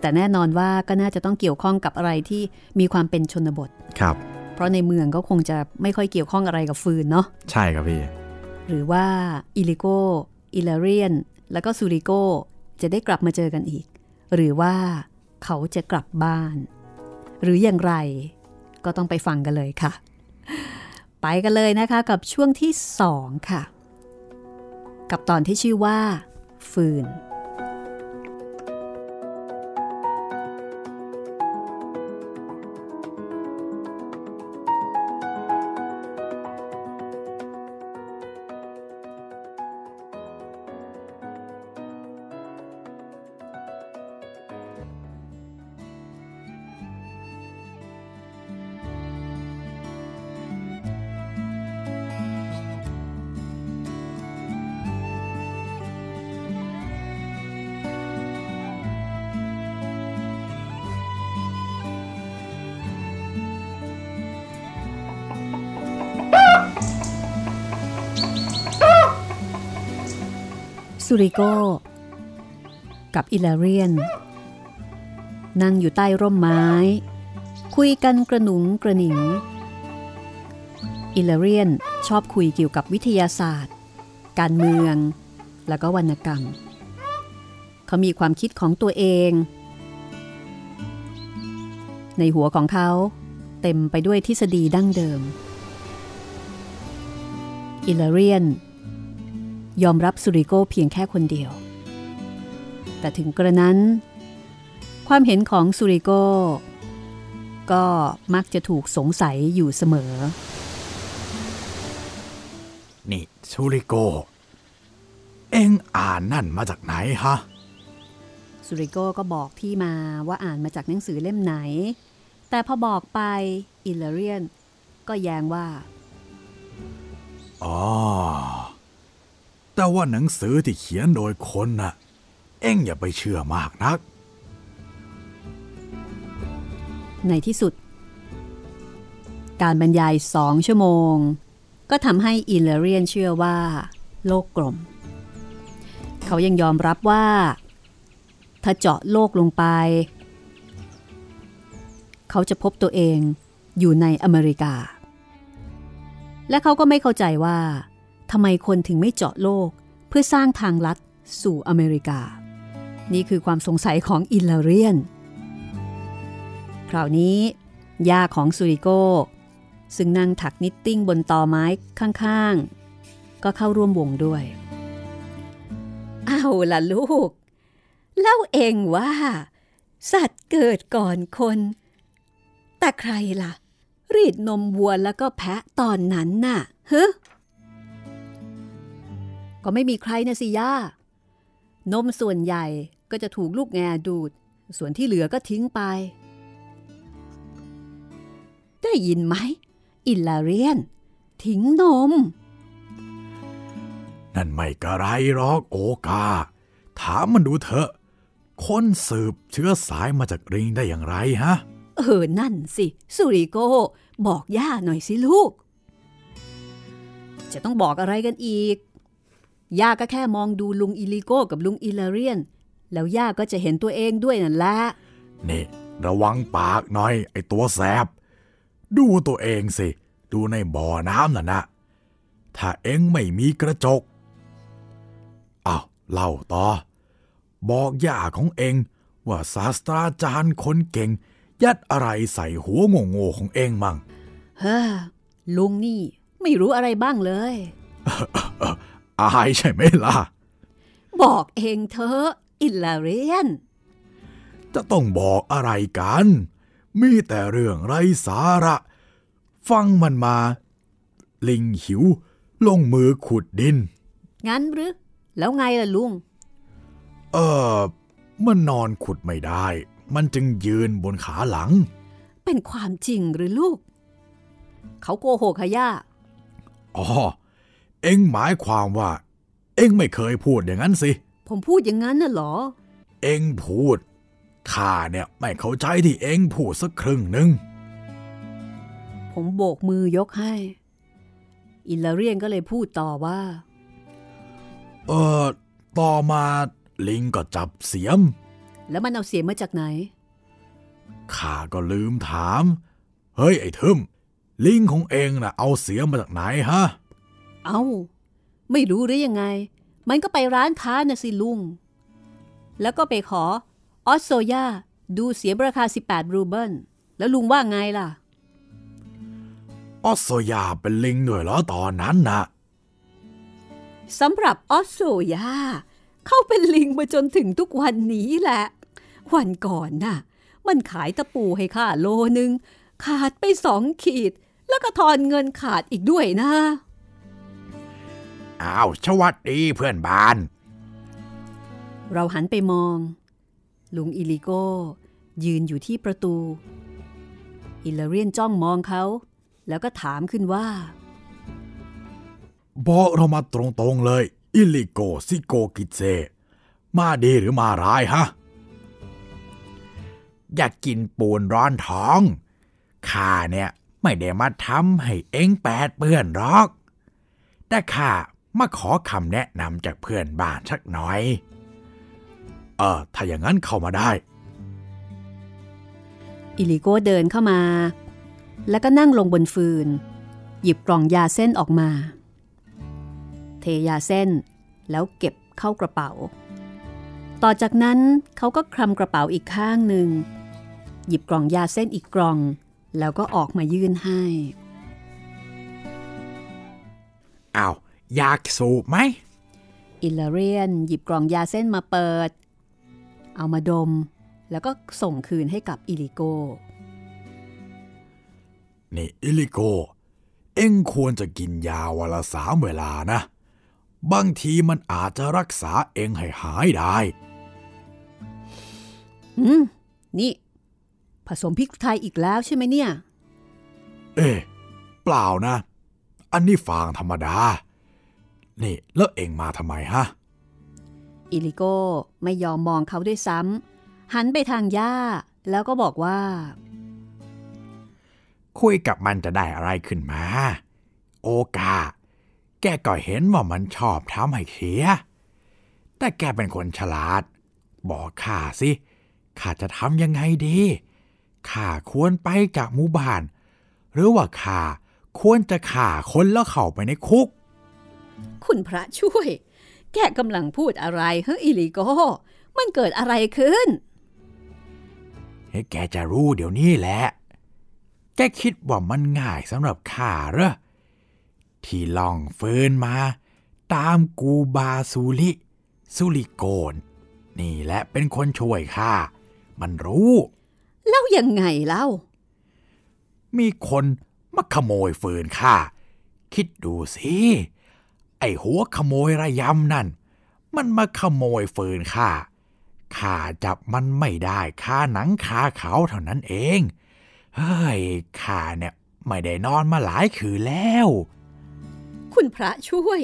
แต่แน่นอนว่าก็น่าจะต้องเกี่ยวข้องกับอะไรที่มีความเป็นชนบท ครับ เพราะในเมืองก็คงจะไม่ค่อยเกี่ยวข้องอะไรกับฟืนเนาะ ใช่ครับพี่ หรือว่าอิลิโกอิลาเรียน แล้วก็ซูริโกจะได้กลับมาเจอกันอีก หรือว่าเขาจะกลับบ้าน หรืออย่างไรก็ต้องไปฟังกันเลยค่ะ ไปกันเลยนะคะกับช่วงที่สองค่ะ กับตอนที่ชื่อว่า ฟืน ริโก กับอิลเรียน นั่งอยู่ใต้ร่มไม้ คุยกันกระหนุงกระหนิง อิลเรียนชอบคุยเกี่ยวกับวิทยาศาสตร์ การเมือง แล้วก็วรรณกรรม เขามีความคิดของตัวเอง ในหัวของเขาเต็มไปด้วยทฤษฎีดั้งเดิม อิลเรียน ยอมรับซูริโกเพียงแค่คนเดียว แต่แต่ถึงกระนั้น ความเห็นของสุริโกก็มักจะถูกสงสัยอยู่เสมอ นี่ชูริโก เอ็งอ่านนั่นมาจากไหนฮะสุริโกก็บอกที่มาว่าอ่านมาจากหนังสือเล่มไหน แต่พอบอกไปอิลเรียนก็แย้งว่า อ๋อ แต่ว่าหนังสือที่เขียนโดยคนน่ะ เอ็งอย่าไปเชื่อมากนัก ในที่สุด การบรรยายสองชั่วโมง ก็ทำให้อิเลเรียนเชื่อว่า โลกกลม เขายังยอมรับว่า ถ้าเจาะโลกลงไป เขาจะพบตัวเองอยู่ในอเมริกา และเขาก็ไม่เข้าใจว่า ทำไมคนถึงไม่เจาะโลก เพื่อสร้างทางลัดสู่อเมริกา นี่คือความสงสัยของอิลเลเรียน คราวนี้ย่าของซูริโกซึ่งนั่งถัก knitting บนตอไม้ข้างๆ ก็เข้าร่วมวงด้วย เอาล่ะลูก เล่าเองว่า สัตว์เกิดก่อนคน แต่ใครล่ะ รีดนมวัวแล้วก็แพะตอนนั้นน่ะเฮ้ ก็ไม่มีใครนะสิย่านมส่วนใหญ่ก็จะถูกลูกแงดูด ส่วนที่เหลือก็ทิ้งไป ได้ยินไหม อิลลาเรียน ทิ้งนม นั่นไม่กระไรหรอกโอกา ถามมันดูเถอะคนสืบเชื้อสายมาจากริงได้อย่างไรฮะ เออ นั่นสิ สุริโก บอกย่าหน่อยสิลูก จะต้องบอกอะไรกันอีก ย่าก็แค่มองดูลุงอิลิโก้กับลุงอิลาเรียน แล้วย่าก็จะเห็นตัวเองด้วยนั่นแหละนี่ ระวังปากหน่อย ไอตัวแสบ ดูตัวเองสิ ดูในบ่อน้ำน่ะนะ ถ้าเอ็งไม่มีกระจกอ้าวเล่าต่อ บอกย่าของเอ็งว่าศาสตราจารย์คนเก่ง ยัดอะไรใส่หัวโง่ๆของเอ็งมั่งเฮ้อลุงนี่ไม่รู้อะไรบ้างเลย อายใช่ไหมล่ะ บอกเองเถอะอิลลาเรียน จะต้องบอกอะไรกัน มีแต่เรื่องไร้สาระ ฟังมันมา ลิงหิว ลงมือขุดดิน งั้นหรือ แล้วไงล่ะลุง เออมันนอนขุดไม่ได้ มันจึงยืนบนขาหลัง เป็นความจริงหรือลูก เขาโกหกค่ะย่าอ๋อ เอ็งหมายความว่า เอ็งไม่เคยพูดอย่างนั้นสิ ผมพูดอย่างนั้นน่ะเหรอ เอ็งพูดข้าเนี่ยไม่เข้าใจที่เอ็งพูดสักครึ่งหนึ่งผมโบกมือยกให้ อิลลาเรียนก็เลยพูดต่อว่า เออต่อมาลิงก็จับเสียม แล้วมันเอาเสียงมาจากไหนข้าก็ลืมถาม เฮ้ยไอ้ทึมลิงของเองน่ะเอาเสียมมาจากไหนฮะ เอา้า ไม่รู้หรือยังไง มันก็ไปร้านค้านะสิลุง แล้วก็ไปขอออสโซยาดูเสียมราคา 18 รูเบิล แล้วลุงว่าไงล่ะ ออสโซยาเป็นลิงด้วยเหรอตอนนั้นน่ะสำหรับออสโซยาเขาเป็นลิงมาจนถึงทุกวันนี้แหละ วันก่อนน่ะ มันขายตะปูให้ข้าโลนึง ขาดไปสองขีด แล้วก็ทอนเงินขาดอีกด้วยนะ อ้าวสวัสดีเพื่อนบ้าน เราหันไปมอง ลุงอิลิโก้ ยืนอยู่ที่ประตู อิลเลเรียนจ้องมองเขา แล้วก็ถามขึ้นว่าบอกเรามาตรงๆเลย อิลิโกซิโกกิเจมาดีหรือมาร้ายฮะ อยากกินปูนร้อนท้อง ข้าเนี่ยไม่ได้มาทำให้เอ็งแปดเปื้อนหรอก แต่ข้า มาขอคำแนะนำจากเพื่อนบ้านสักหน่อย เออ ถ้าอย่างนั้นเข้ามาได้ อิลิโก้เดินเข้ามา แล้วก็นั่งลงบนฟืน หยิบกล่องยาเส้นออกมา เทยาเส้นแล้วเก็บเข้ากระเป๋า ต่อจากนั้นเขาก็คลำกระเป๋าอีกข้างหนึ่ง หยิบกล่องยาเส้นอีกกล่อง แล้วก็ออกมายื่นให้ อ้าว อยากสูบไหม อิลเลเรียนหยิบกล่องยาเส้นมาเปิด เอามาดม แล้วก็ส่งคืนให้กับอิลิโก นี่อิลิโก เอ็งควรจะกินยาวันละสามเวลานะ บางทีมันอาจจะรักษาเองให้หายได้ อืม นี่ ผสมพริกไทยอีกแล้วใช่ไหมเนี่ย เอ๊ะเปล่านะ อันนี้ฟางธรรมดา นี่แล้วเอ็งมาทำไมฮะ อิลิโกไม่ยอมมองเขาด้วยซ้ำหันไปทางย่า แล้วก็บอกว่า คุยกับมันจะได้อะไรขึ้นมา โอกา แกก็เห็นว่ามันชอบทำให้เสีย แต่แกเป็นคนฉลาด บอกข้าสิ ข้าจะทำยังไงดี ข้าควรไปจากหมู่บ้าน หรือว่าข้าควรจะฆ่าคนแล้วเข้าไปในคุก คุณพระช่วย แกกำลังพูดอะไรเฮ้ยอิลิโก มันเกิดอะไรขึ้นให้แกจะรู้เดี๋ยวนี้แหละ แกคิดว่ามันง่ายสำหรับข้าเหรอ ที่ล่องเฟินมา ตามกูบาซูลิซูลิโกน นี่แหละเป็นคนช่วยข้า มันรู้ แล้วยังไงเล่า มีคนมาขโมยฟืนข้า คิดดูสิ ไอหัวขโมยระยำนั่น มันมาขโมยฟืนข้าข้าจับมันไม่ได้ค่าหนังคาเขาเท่านั้นเอง เฮ้ยข้าเนี่ยไม่ได้นอนมาหลายคืนแล้ว คุณพระช่วย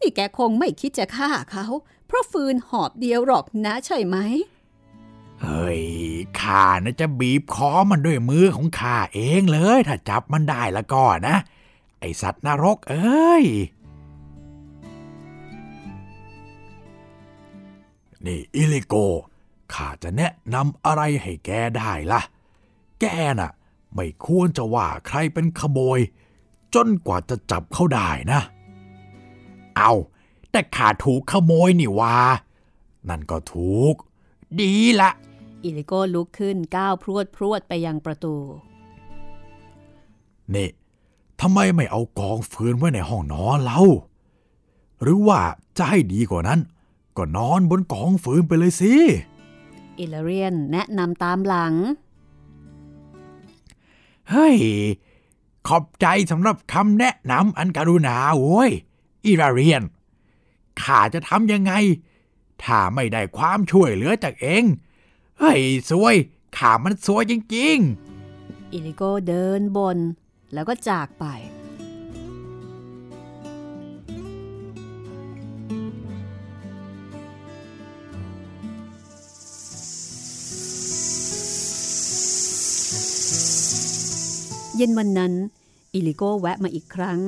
นี่แกคงไม่คิดจะฆ่าเขา เพราะฟืนหอบเดียวหรอกนะใช่ไหม เฮ้ยข้าน่ะจะบีบคอมันด้วยมือของข้าเองเลย ถ้าจับมันได้แล้วก็นะ ไอสัตว์นรกเอ้ย นี่อิลิโก ข้าจะแนะนำอะไรให้แกได้ล่ะ แกน่ะ ไม่ควรจะว่าใครเป็นขโมย จนกว่าจะจับเขาได้นะ เอาแต่ข้าถูกขโมยนี่หว่านั่นก็ถูก ดีละอิลิโกลุกขึ้นก้าวพรวดพรวดไปยังประตู นี่ทำไมไม่เอากองฟืนไว้ในห้องนอนเราหรือว่าจะให้ดีกว่านั้น ก็นอนบนกองฟืนไปเลยสิอิลาเรียนแนะนำตามหลัง เฮ้ย ขอบใจสำหรับคำแนะนำอันกรุณาโว้ยอิราเรียน ข้าจะทำยังไง ถ้าไม่ได้ความช่วยเหลือจากเอง เฮ้ยสวย ข้ามันสวยจริงอิลิโกเดินบน แล้วก็จากไป เย็นวันนั้น อิลิโกแวะมาอีกครั้ง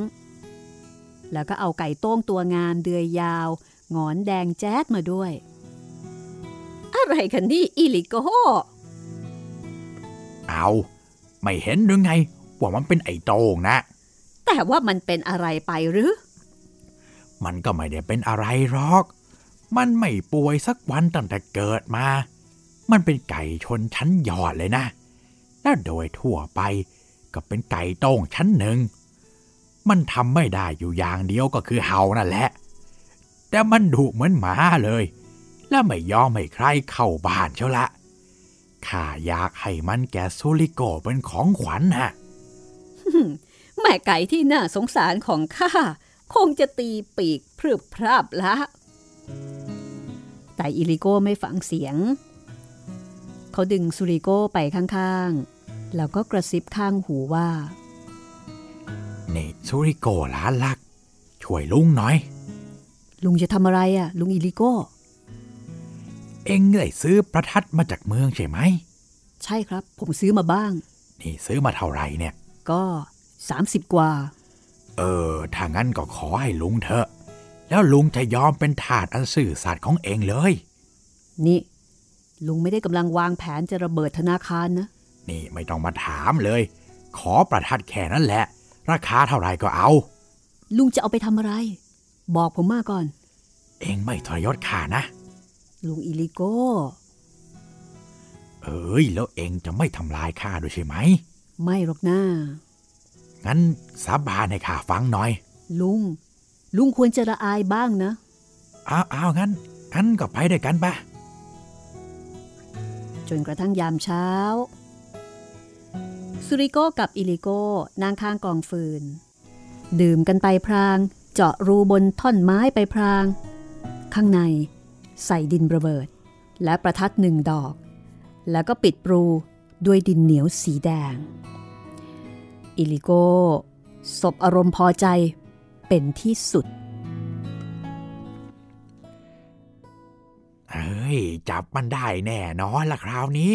แล้วก็เอาไก่โต้งตัวงามเดือยยาวหงอนแดงแจ๊ดมาด้วย อะไรกันนี่อิลิโกๆเอาไม่เห็นหรือไง ว่ามันเป็นไอ้โตงนะ แต่ว่ามันเป็นอะไรไปหรือ มันก็ไม่ได้เป็นอะไรหรอก มันไม่ป่วยสักวันตั้งแต่เกิดมา มันเป็นไก่ชนชั้นยอดเลยนะ และโดยทั่วไป ก็เป็นไก่โต้งชั้นหนึ่ง มันทำไม่ได้อยู่อย่างเดียวก็คือเห่านั่นแหละ แต่มันดุเหมือนหมาเลย และไม่ยอมให้ใครเข้าบ้านเชียวละข้าอยากให้มันแก่ซูริโกเป็นของขวัญฮะแม่ไก่ที่น่าสงสารของข้าคงจะตีปีกพรึบพรับละแต่อิลิโก้ไม่ฟังเสียง เขาดึงซูริโก้ไปข้างๆ แล้วก็กระซิบข้างหูว่านี่ซูริโกหลานลัก ช่วยลุงหน่อย ลุงจะทำอะไรอะ่ะ ลุงอิลิโก้ เอ็งได้ซื้อประทัดมาจากเมืองใช่ไหม ใช่ครับ ผมซื้อมาบ้าง นี่ซื้อมาเท่าไหร่เนี่ย ก็30กว่า เออ ถ้างั้นก็ขอให้ลุงเถอะ แล้วลุงจะยอมเป็นทาสอันซื่อสัตย์ของเองเลย นี่ ลุงไม่ได้กำลังวางแผนจะระเบิดธนาคารนะ นี่ไม่ต้องมาถามเลย ขอประทัดแค่นั้นแหละ ราคาเท่าไหร่ก็เอา ลุงจะเอาไปทำอะไร บอกผมมาก่อน เองไม่ทรยศข้านะ ลุงอิลิโก้เอ้ย แล้วเองจะไม่ทำลายข้าด้วยใช่ไหม ไม่หรอกหน้า งั้นสาบานให้ข้าฟังหน่อย ลุง ลุงควรจะละอายบ้างนะอ้าวอ้าวงั้นงั้นก็ไปด้วยกันปะจนกระทั่งยามเช้า สุริโกกับอิลิโกนั่งข้างกองฟืน ดื่มกันไปพราง เจาะรูบนท่อนไม้ไปพราง ข้างในใส่ดินระเบิด และประทัดหนึ่งดอก แล้วก็ปิดปรูด้วยดินเหนียวสีแดง อิลิโกสบอารมณ์พอใจเป็นที่สุด เฮ้ย จับมันได้แน่นอนละคราวนี้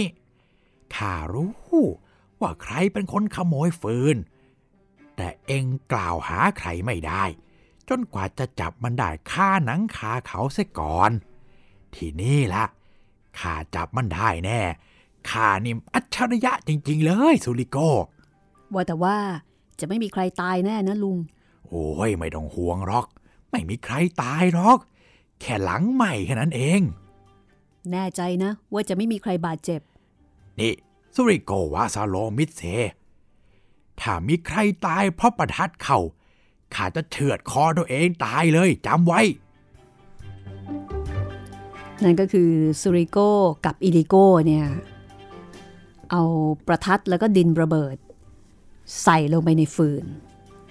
ข้ารู้ ว่าใครเป็นคนขโมยฟืน แต่เองกล่าวหาใครไม่ได้ จนกว่าจะจับมันได้ค่าหนังคาเขาเสียก่อน ทีนี่ละข้าจับมันได้แน่ข้านี่อัจฉริยะจริง ๆ เลยสุริโกว่าแต่ว่าจะไม่มีใครตายแน่นะลุง โอ้ยไม่ต้องห่วงหรอก ไม่มีใครตายหรอก แค่หลังใหม่แค่นั้นเอง แน่ใจนะว่าจะไม่มีใครบาดเจ็บ นี่ สุริโกวาซาโลมิเซถ้ามีใครตายเพราะประทัดเข้าข้าจะเฉือดคอตัวเองตายเลยจำไว้ นั่นก็คือซูริโกกับอิลิโกเนี่ยเอาประทัดแล้วก็ดินระเบิด ใส่ลงไปในฟืน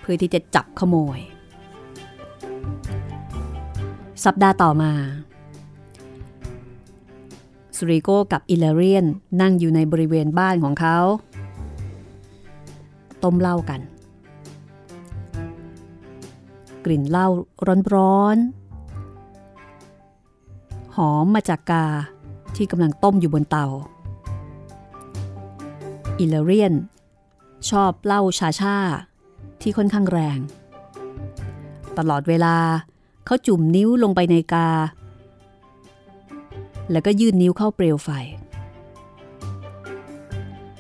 เพื่อที่จะจับขโมย สัปดาห์ต่อมา ริโกกับอิเลเรียนนั่งอยู่ในบริเวณบ้านของเขา ต้มเหล้ากัน กลิ่นเหล้าร้อนๆ หอมมาจากกาที่กำลังต้มอยู่บนเตา อิเลเรียน ชอบเหล้าชาชาที่ค่อนข้างแรง ตลอดเวลาเขาจุ่มนิ้วลงไปในกา แล้วก็ยื่นนิ้วเข้าเปลวไฟ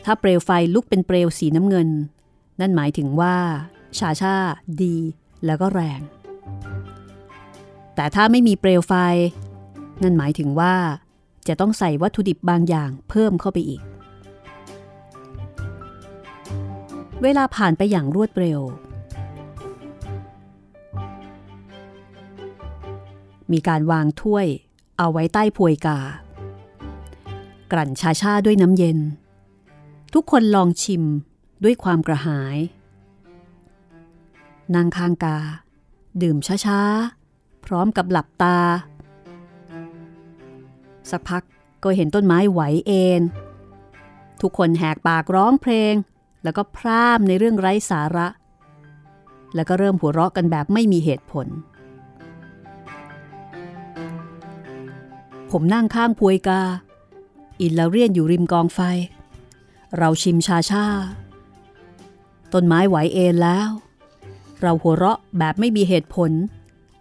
ถ้าเปลวไฟลุกเป็นเปลวสีน้ำเงิน นั่นหมายถึงว่าชาชาดีแล้วก็แรง แต่ถ้าไม่มีเปลวไฟ นั่นหมายถึงว่าจะต้องใส่วัตถุดิบบางอย่างเพิ่มเข้าไปอีก เวลาผ่านไปอย่างรวดเร็ว มีการวางถ้วย เอาไว้ใต้พวยกา กลั่นชาชาด้วยน้ำเย็น ทุกคนลองชิมด้วยความกระหาย นางคางกา ดื่มช้าๆ พร้อมกับหลับตา สักพักก็เห็นต้นไม้ไหวเอ็นทุกคนแหกปากร้องเพลง แล้วก็พร่ำในเรื่องไร้สาระ แล้วก็เริ่มหัวเราะกันแบบไม่มีเหตุผล ผมนั่งข้างพวยกา อินลาเรียนอยู่ริมกองไฟ เราชิมชาชาต้นไม้ไหวเอ็นแล้ว เราหัวเราะแบบไม่มีเหตุผล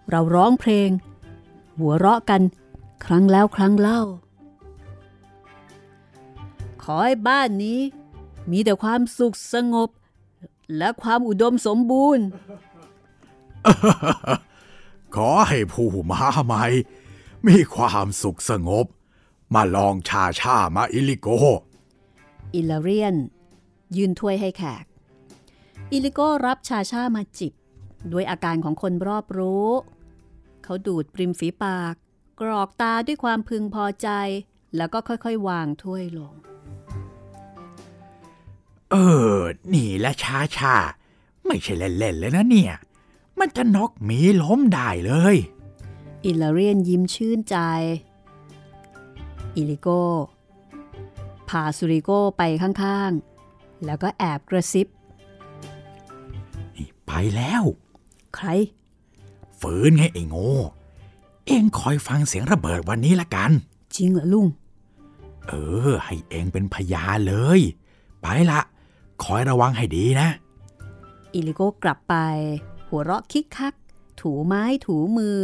เราร้องเพลง หัวเราะกัน ครั้งแล้วครั้งเล่า ขอให้บ้านนี้ มีแต่ความสุขสงบ และความอุดมสมบูรณ์ ขอให้ผู้มาใหม่ มีความสุขสงบ มาลองชาชามาอิลิโก อิลาเรียน ยืนถ้วยให้แขก อิลิโก้รับชาชามาจิบ ด้วยอาการของคนรอบรู้ เขาดูดปริมฝีปาก กรอกตาด้วยความพึงพอใจ แล้วก็ค่อยๆ วางถ้วยลง เออ นี่และชาชา ไม่ใช่เล่นๆเลยนะเนี่ย มันจะนอกหมีล้มได้เลย อิลาเรียนยิ้มชื่นใจ อิลิโก้พาสุริโก้ไปข้างๆ แล้วก็แอบกระซิบ ไปแล้ว ใคร ฟืนไงไอ้โง่เอ็งคอยฟังเสียงระเบิดวันนี้ละกัน จริงเหรอลุง เออ ให้เอ็งเป็นพยานเลย ไปละ คอยระวังให้ดีนะ อิลิโก้กลับไป หัวเราะคิกคัก ถูไม้ถูมือ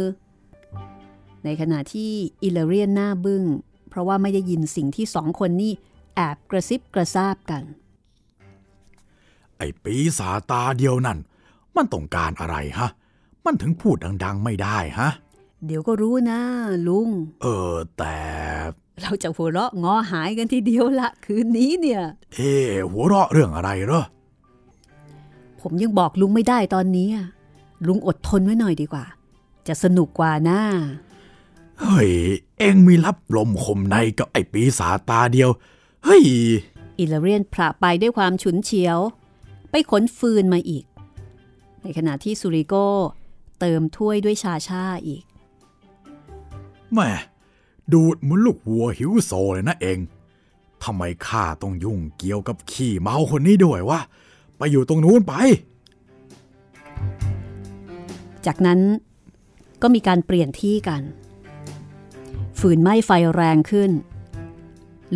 ในขณะที่อิลาเรียนหน้าบึง้ง เพราะว่าไม่ได้ยินสิ่งที่สองคนนี่แอบกระซิบกระซาบกัน ไอ้ปีศาจตาเดียวนั่น มันต้องการอะไรฮะ มันถึงพูดดัง ๆ ไม่ได้ฮะ เดี๋ยวก็รู้นะ ลุง เออแต่ เราจะหัวเราะงอหายกันทีเดียวละคืนนี้เนี่ย เอ๊ะหัวเราะเรื่องอะไรเหรอ ผมยังบอกลุงไม่ได้ตอนนี้อะลุงอดทนไว้หน่อยดีกว่า จะสนุกกว่านะเเฮ้ย เอ็งมีรับลมคมในกับไอ้ปีศาจตาเดียว เฮ้ย อิลเรียนพระไปด้วยความฉุนเฉียว ไปขนฟืนมาอีก ในขณะที่สุริโกเติมถ้วยด้วยชาชาอีก แม่ ดูดเหมือนลูกวัวหิวโซเลยนะเองทำไมข้าต้องยุ่งเกี่ยวกับขี้เมาคนนี้ด้วยวะ ไปอยู่ตรงนู้นไป จากนั้นก็มีการเปลี่ยนที่กัน ฝืนไหม้ไฟแรงขึ้น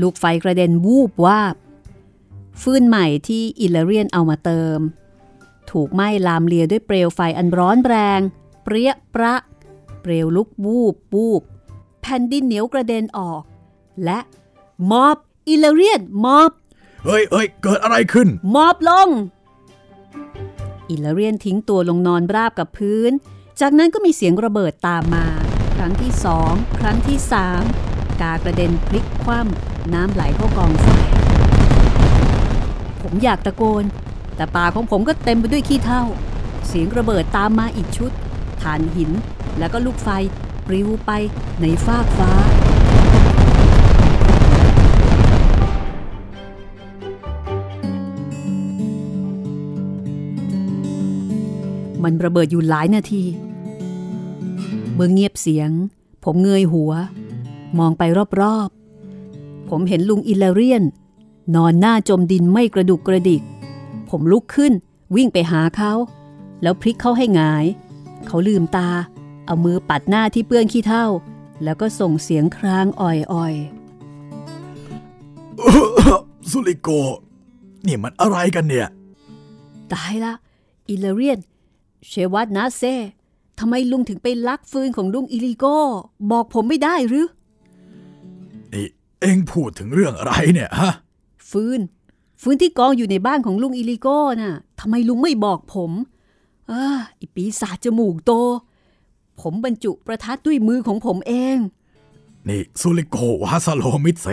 ลูกไฟกระเด็นวูบวาบ ฟืนใหม่ที่อิลเรียนเอามาเติม ถูกไหม้ลามเลียด้วยเปลวไฟอันร้อนแรง เปรี้ยประ เปลวลุกวูบวูบ แผ่นดินเหนียวกระเด็นออก และหมอบอิลเรียนหมอบ เฮ้ยเฮ้ยเกิดอะไรขึ้น หมอบลง อิลเรียนทิ้งตัวลงนอนราบกับพื้น จากนั้นก็มีเสียงระเบิดตามมาค รั้งที่สองครั้งที่สามกากระเด็นพลิกคว่ำน้ำไหลเข้ากองไฟผมอยากตะโกน แต่ปากของผมก็เต็มไปด้วยขี้เถ้า เสียงระเบิดตามมาอีกชุดฐานหินแล้วก็ลูกไฟปลิวไปในฟากฟ้ามันระเบิดอยู่หลายนาที เมื่อเงียบเสียง ผมเงยหัว มองไปรอบๆ ผมเห็นลุงอิลาเรียน นอนหน้าจมดินไม่กระดุกกระดิก ผมลุกขึ้นวิ่งไปหาเขา แล้วพลิกเขาให้หงาย เขาลืมตา เอามือปัดหน้าที่เปื้อนขี้เถ้า แล้วก็ส่งเสียงครางอ่อยๆสุริโก นี่มันอะไรกันเนี่ย ตายละอิลเรียน เชวัตนาเซ่ ทำไมลุงถึงไปลักฟืนของลุงอิลิโก้ บอกผมไม่ได้หรือนี่เอ็งพูดถึงเรื่องอะไรเนี่ยฮะ ฟืน ฟืนที่กองอยู่ในบ้านของลุงอิลิโก้น่ะทำไมลุงไม่บอกผมอ่าไอปีศาจจมูกโต ผมบรรจุประทัดด้วยมือของผมเอง นี่สุริโกวาสโลมิตเซ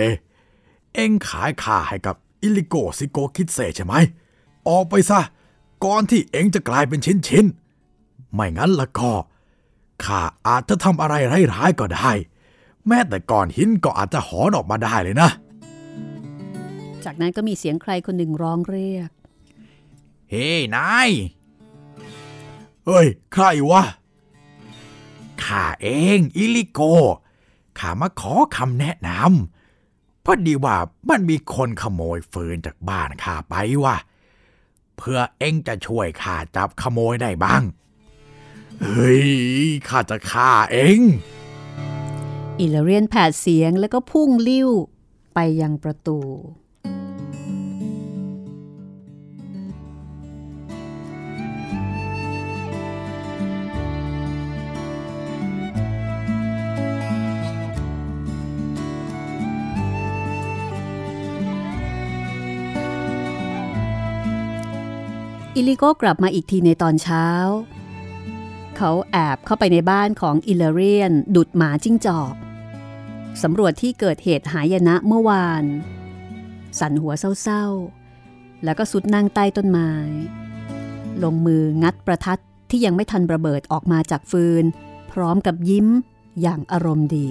เอ็งขายข้าให้กับอิลิโกซิโกคิดเซใช่ไหม ออกไปซะ ก่อนที่เอ็งจะกลายเป็นชิ้นๆ ไม่งั้นละก็ข้าอาจจะทำอะไรร้ายๆก็ได้ แม้แต่ก้อนหินก็อาจจะหอนออกมาได้เลยนะ จากนั้นก็มีเสียงใครคนหนึ่งร้องเรียก เฮ้นายเฮ้ย ใครวะ ข้าเองอิลิโก ข้ามาขอคำแนะนำพอดีว่ามันมีคนขโมยฟืนจากบ้านข้าไปว่ะเพื่อเอ็งจะช่วยข้าจับขโมยได้บ้าง เฮ้ย ข้าจะฆ่าเอง อิลเรียนแผดเสียงแล้วก็พุ่งลิ้วไปยังประตู อิลิโกกลับมาอีกทีในตอนเช้า เขาแอบเข้าไปในบ้านของอิเลเรียน ดุดหมาจิ้งจอกสำรวจที่เกิดเหตุหายนะเมื่อวาน สั่นหัวเศร้าๆ แล้วก็สุดนั่งใต้ต้นไม้ ลงมืองัดประทัดที่ยังไม่ทันระเบิดออกมาจากฟืน พร้อมกับยิ้มอย่างอารมณ์ดี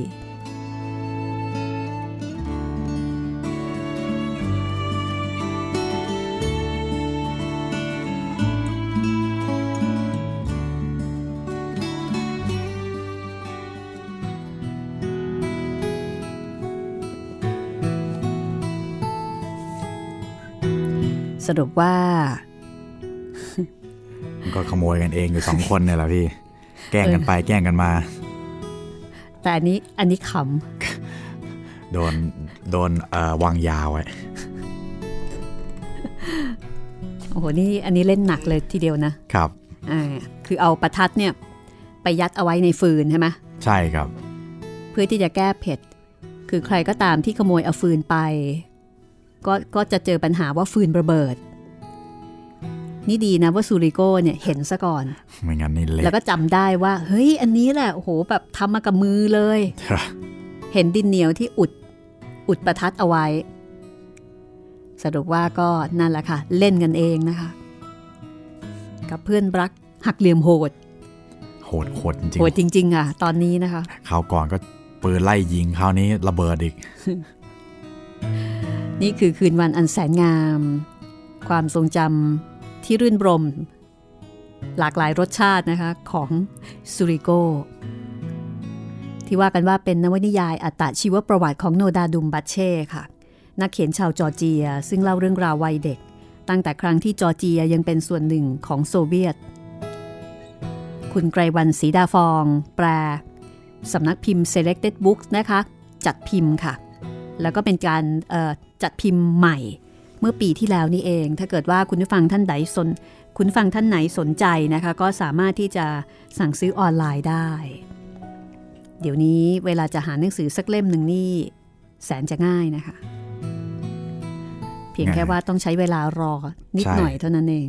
สรุปว่ามันก็ขโมยกันเองอยู่สองคนเนี่ยแหละพี่ แกล้งกันไปแกล้งกันมา แต่อันนี้อันนี้ขโดนโดนเอ่อวางยาไว้ำโอ้โหนี่อันนี้เล่นหนักเลยทีเดียวนะครับอ่าคือเอาประทัดเนี่ย ไปยัดเอาไว้ในฟืนใช่ไหมใช่ครับ เพื่อที่จะแก้เผ็ด คือใครก็ตามที่ขโมยเอาฟืนไป ก็ก็จะเจอปัญหาว่าฟืนระเบิด นี่ดีนะว่าซูริโกเนี่ยเห็นซะก่อน ไม่งั้นนี่เละแล้วก็จำได้ว่า เฮ้ย อันนี้แหละโอ้โหแบบทำมากับมือเลย เห็นดินเหนียวที่อุดอุดประทัดเอาไว้ สรุปว่าก็นั่นแหละค่ะ เล่นกันเองนะคะ กับเพื่อนรักหักเหลี่ยมโหด โหดโหดจริงโหดจริง ๆ อะ ตอนนี้นะคะๆคราวก่อนก็ปืนไล่ยิงคราวนี้ระเบิดอีก นี่คือคืนวันอันแสนงาม ความทรงจำที่รื่นรมย์ หลากหลายรสชาตินะคะของซูริโกที่ว่ากันว่าเป็นนวนิยายอัตชีวประวัติของโนดาดุมบัตเช่ค่ะ นักเขียนชาวจอร์เจีย ซึ่งเล่าเรื่องราววัยเด็ก ตั้งแต่ครั้งที่จอร์เจียยังเป็นส่วนหนึ่งของโซเวียต คุณไกรวันศรีดาฟอง แปลสำนักพิมพ์ Selected Books นะคะ จัดพิมพ์ค่ะ แล้วก็เป็นการ จัดพิมพ์ใหม่ เมื่อปีที่แล้วนี่เอง ถ้าเกิดว่าคุณผู้ฟังท่านใดสน คุณฟังท่านไหนสนใจนะคะ ก็สามารถที่จะสั่งซื้อออนไลน์ได้ เดี๋ยวนี้เวลาจะหาหนังสือสักเล่มหนึ่งนี่แสนจะง่ายนะคะ เพียงแค่ว่าต้องใช้เวลารอนิดหน่อยเท่านั้นเอง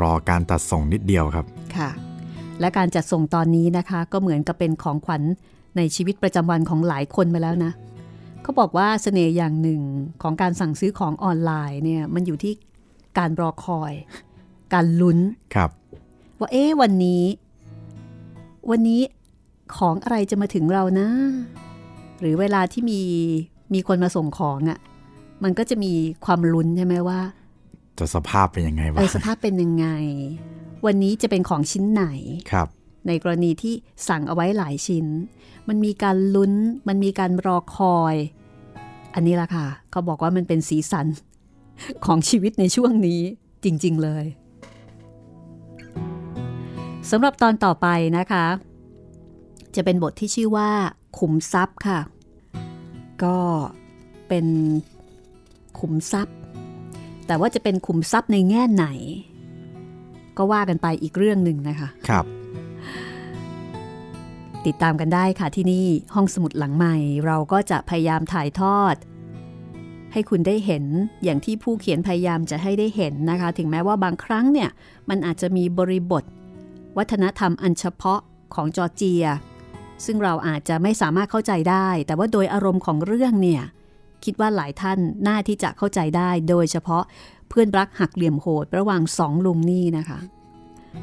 รอการตัดส่งนิดเดียวครับค่ะ และการจัดส่งตอนนี้นะคะ ก็เหมือนกับเป็นของขวัญในชีวิตประจำวันของหลายคนไปแล้วนะ เขาบอกว่าเสน่ห์อย่างหนึ่งของการสั่งซื้อของออนไลน์เนี่ยมันอยู่ที่การรอคอย การลุ้นครับ ว่าเอ๊ะวันนี้ วันนี้ของอะไรจะมาถึงเรานะ หรือเวลาที่มีมีคนมาส่งของอะ่ะมันก็จะมีความลุ้นใช่ไหมว่า จะสภาพเป็นยังไงวะเออสภาพเป็นยังไง วันนี้จะเป็นของชิ้นไหนครับ ในกรณีที่สั่งเอาไว้หลายชิ้น มันมีการลุ้น มันมีการรอคอย อันนี้ละค่ะ เขาบอกว่ามันเป็นสีสันของชีวิตในช่วงนี้จริง ๆ เลยสำหรับตอนต่อไปนะคะ จะเป็นบทที่ชื่อว่า ขุมทรัพย์ค่ะ ก็เป็นขุมทรัพย์ แต่ว่าจะเป็นขุมทรัพย์ในแง่ไหน ก็ว่ากันไปอีกเรื่องหนึ่งนะคะ ครับ ติดตามกันได้ค่ะที่นี่ห้องสมุดหลังใหม่ เราก็จะพยายามถ่ายทอด ให้คุณได้เห็นอย่างที่ผู้เขียนพยายามจะให้ได้เห็นนะคะ ถึงแม้ว่าบางครั้งเนี่ยมันอาจจะมีบริบท วัฒนธรรมอันเฉพาะของจอร์เจีย ซึ่งเราอาจจะไม่สามารถเข้าใจได้ แต่ว่าโดยอารมณ์ของเรื่องเนี่ยคิดว่าหลายท่านน่าที่จะเข้าใจได้ โดยเฉพาะเพื่อนรักหักเหลี่ยมโหดระหว่างสองลุงนี่นะคะ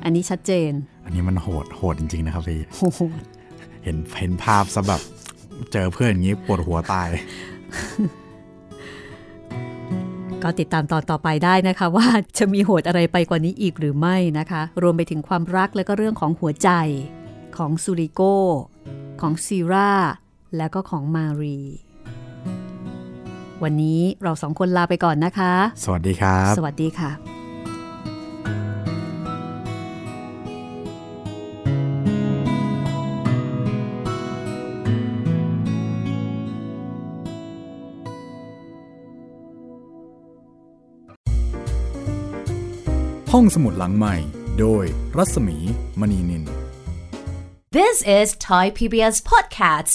อันนี้ชัดเจน อันนี้มันโหดโหดจริงๆนะครับพี่โอ้โห เห็นเห็นภาพซะแบบเจอเพื่อนอย่างนี้ปวดหัวตาย ก็ติดตามตอนต่อไปได้นะคะ ว่าจะมีโหดอะไรไปกว่านี้อีกหรือไม่นะคะ รวมไปถึงความรักและก็เรื่องของหัวใจของซูริโกของซีราและก็ของมารี วันนี้เราสองคนลาไปก่อนนะคะ สวัสดีครับ สวัสดีค่ะ ห้องสมุดหลังใหม่ โดยรัศมีมณีนิน This is Thai PBS Podcasts.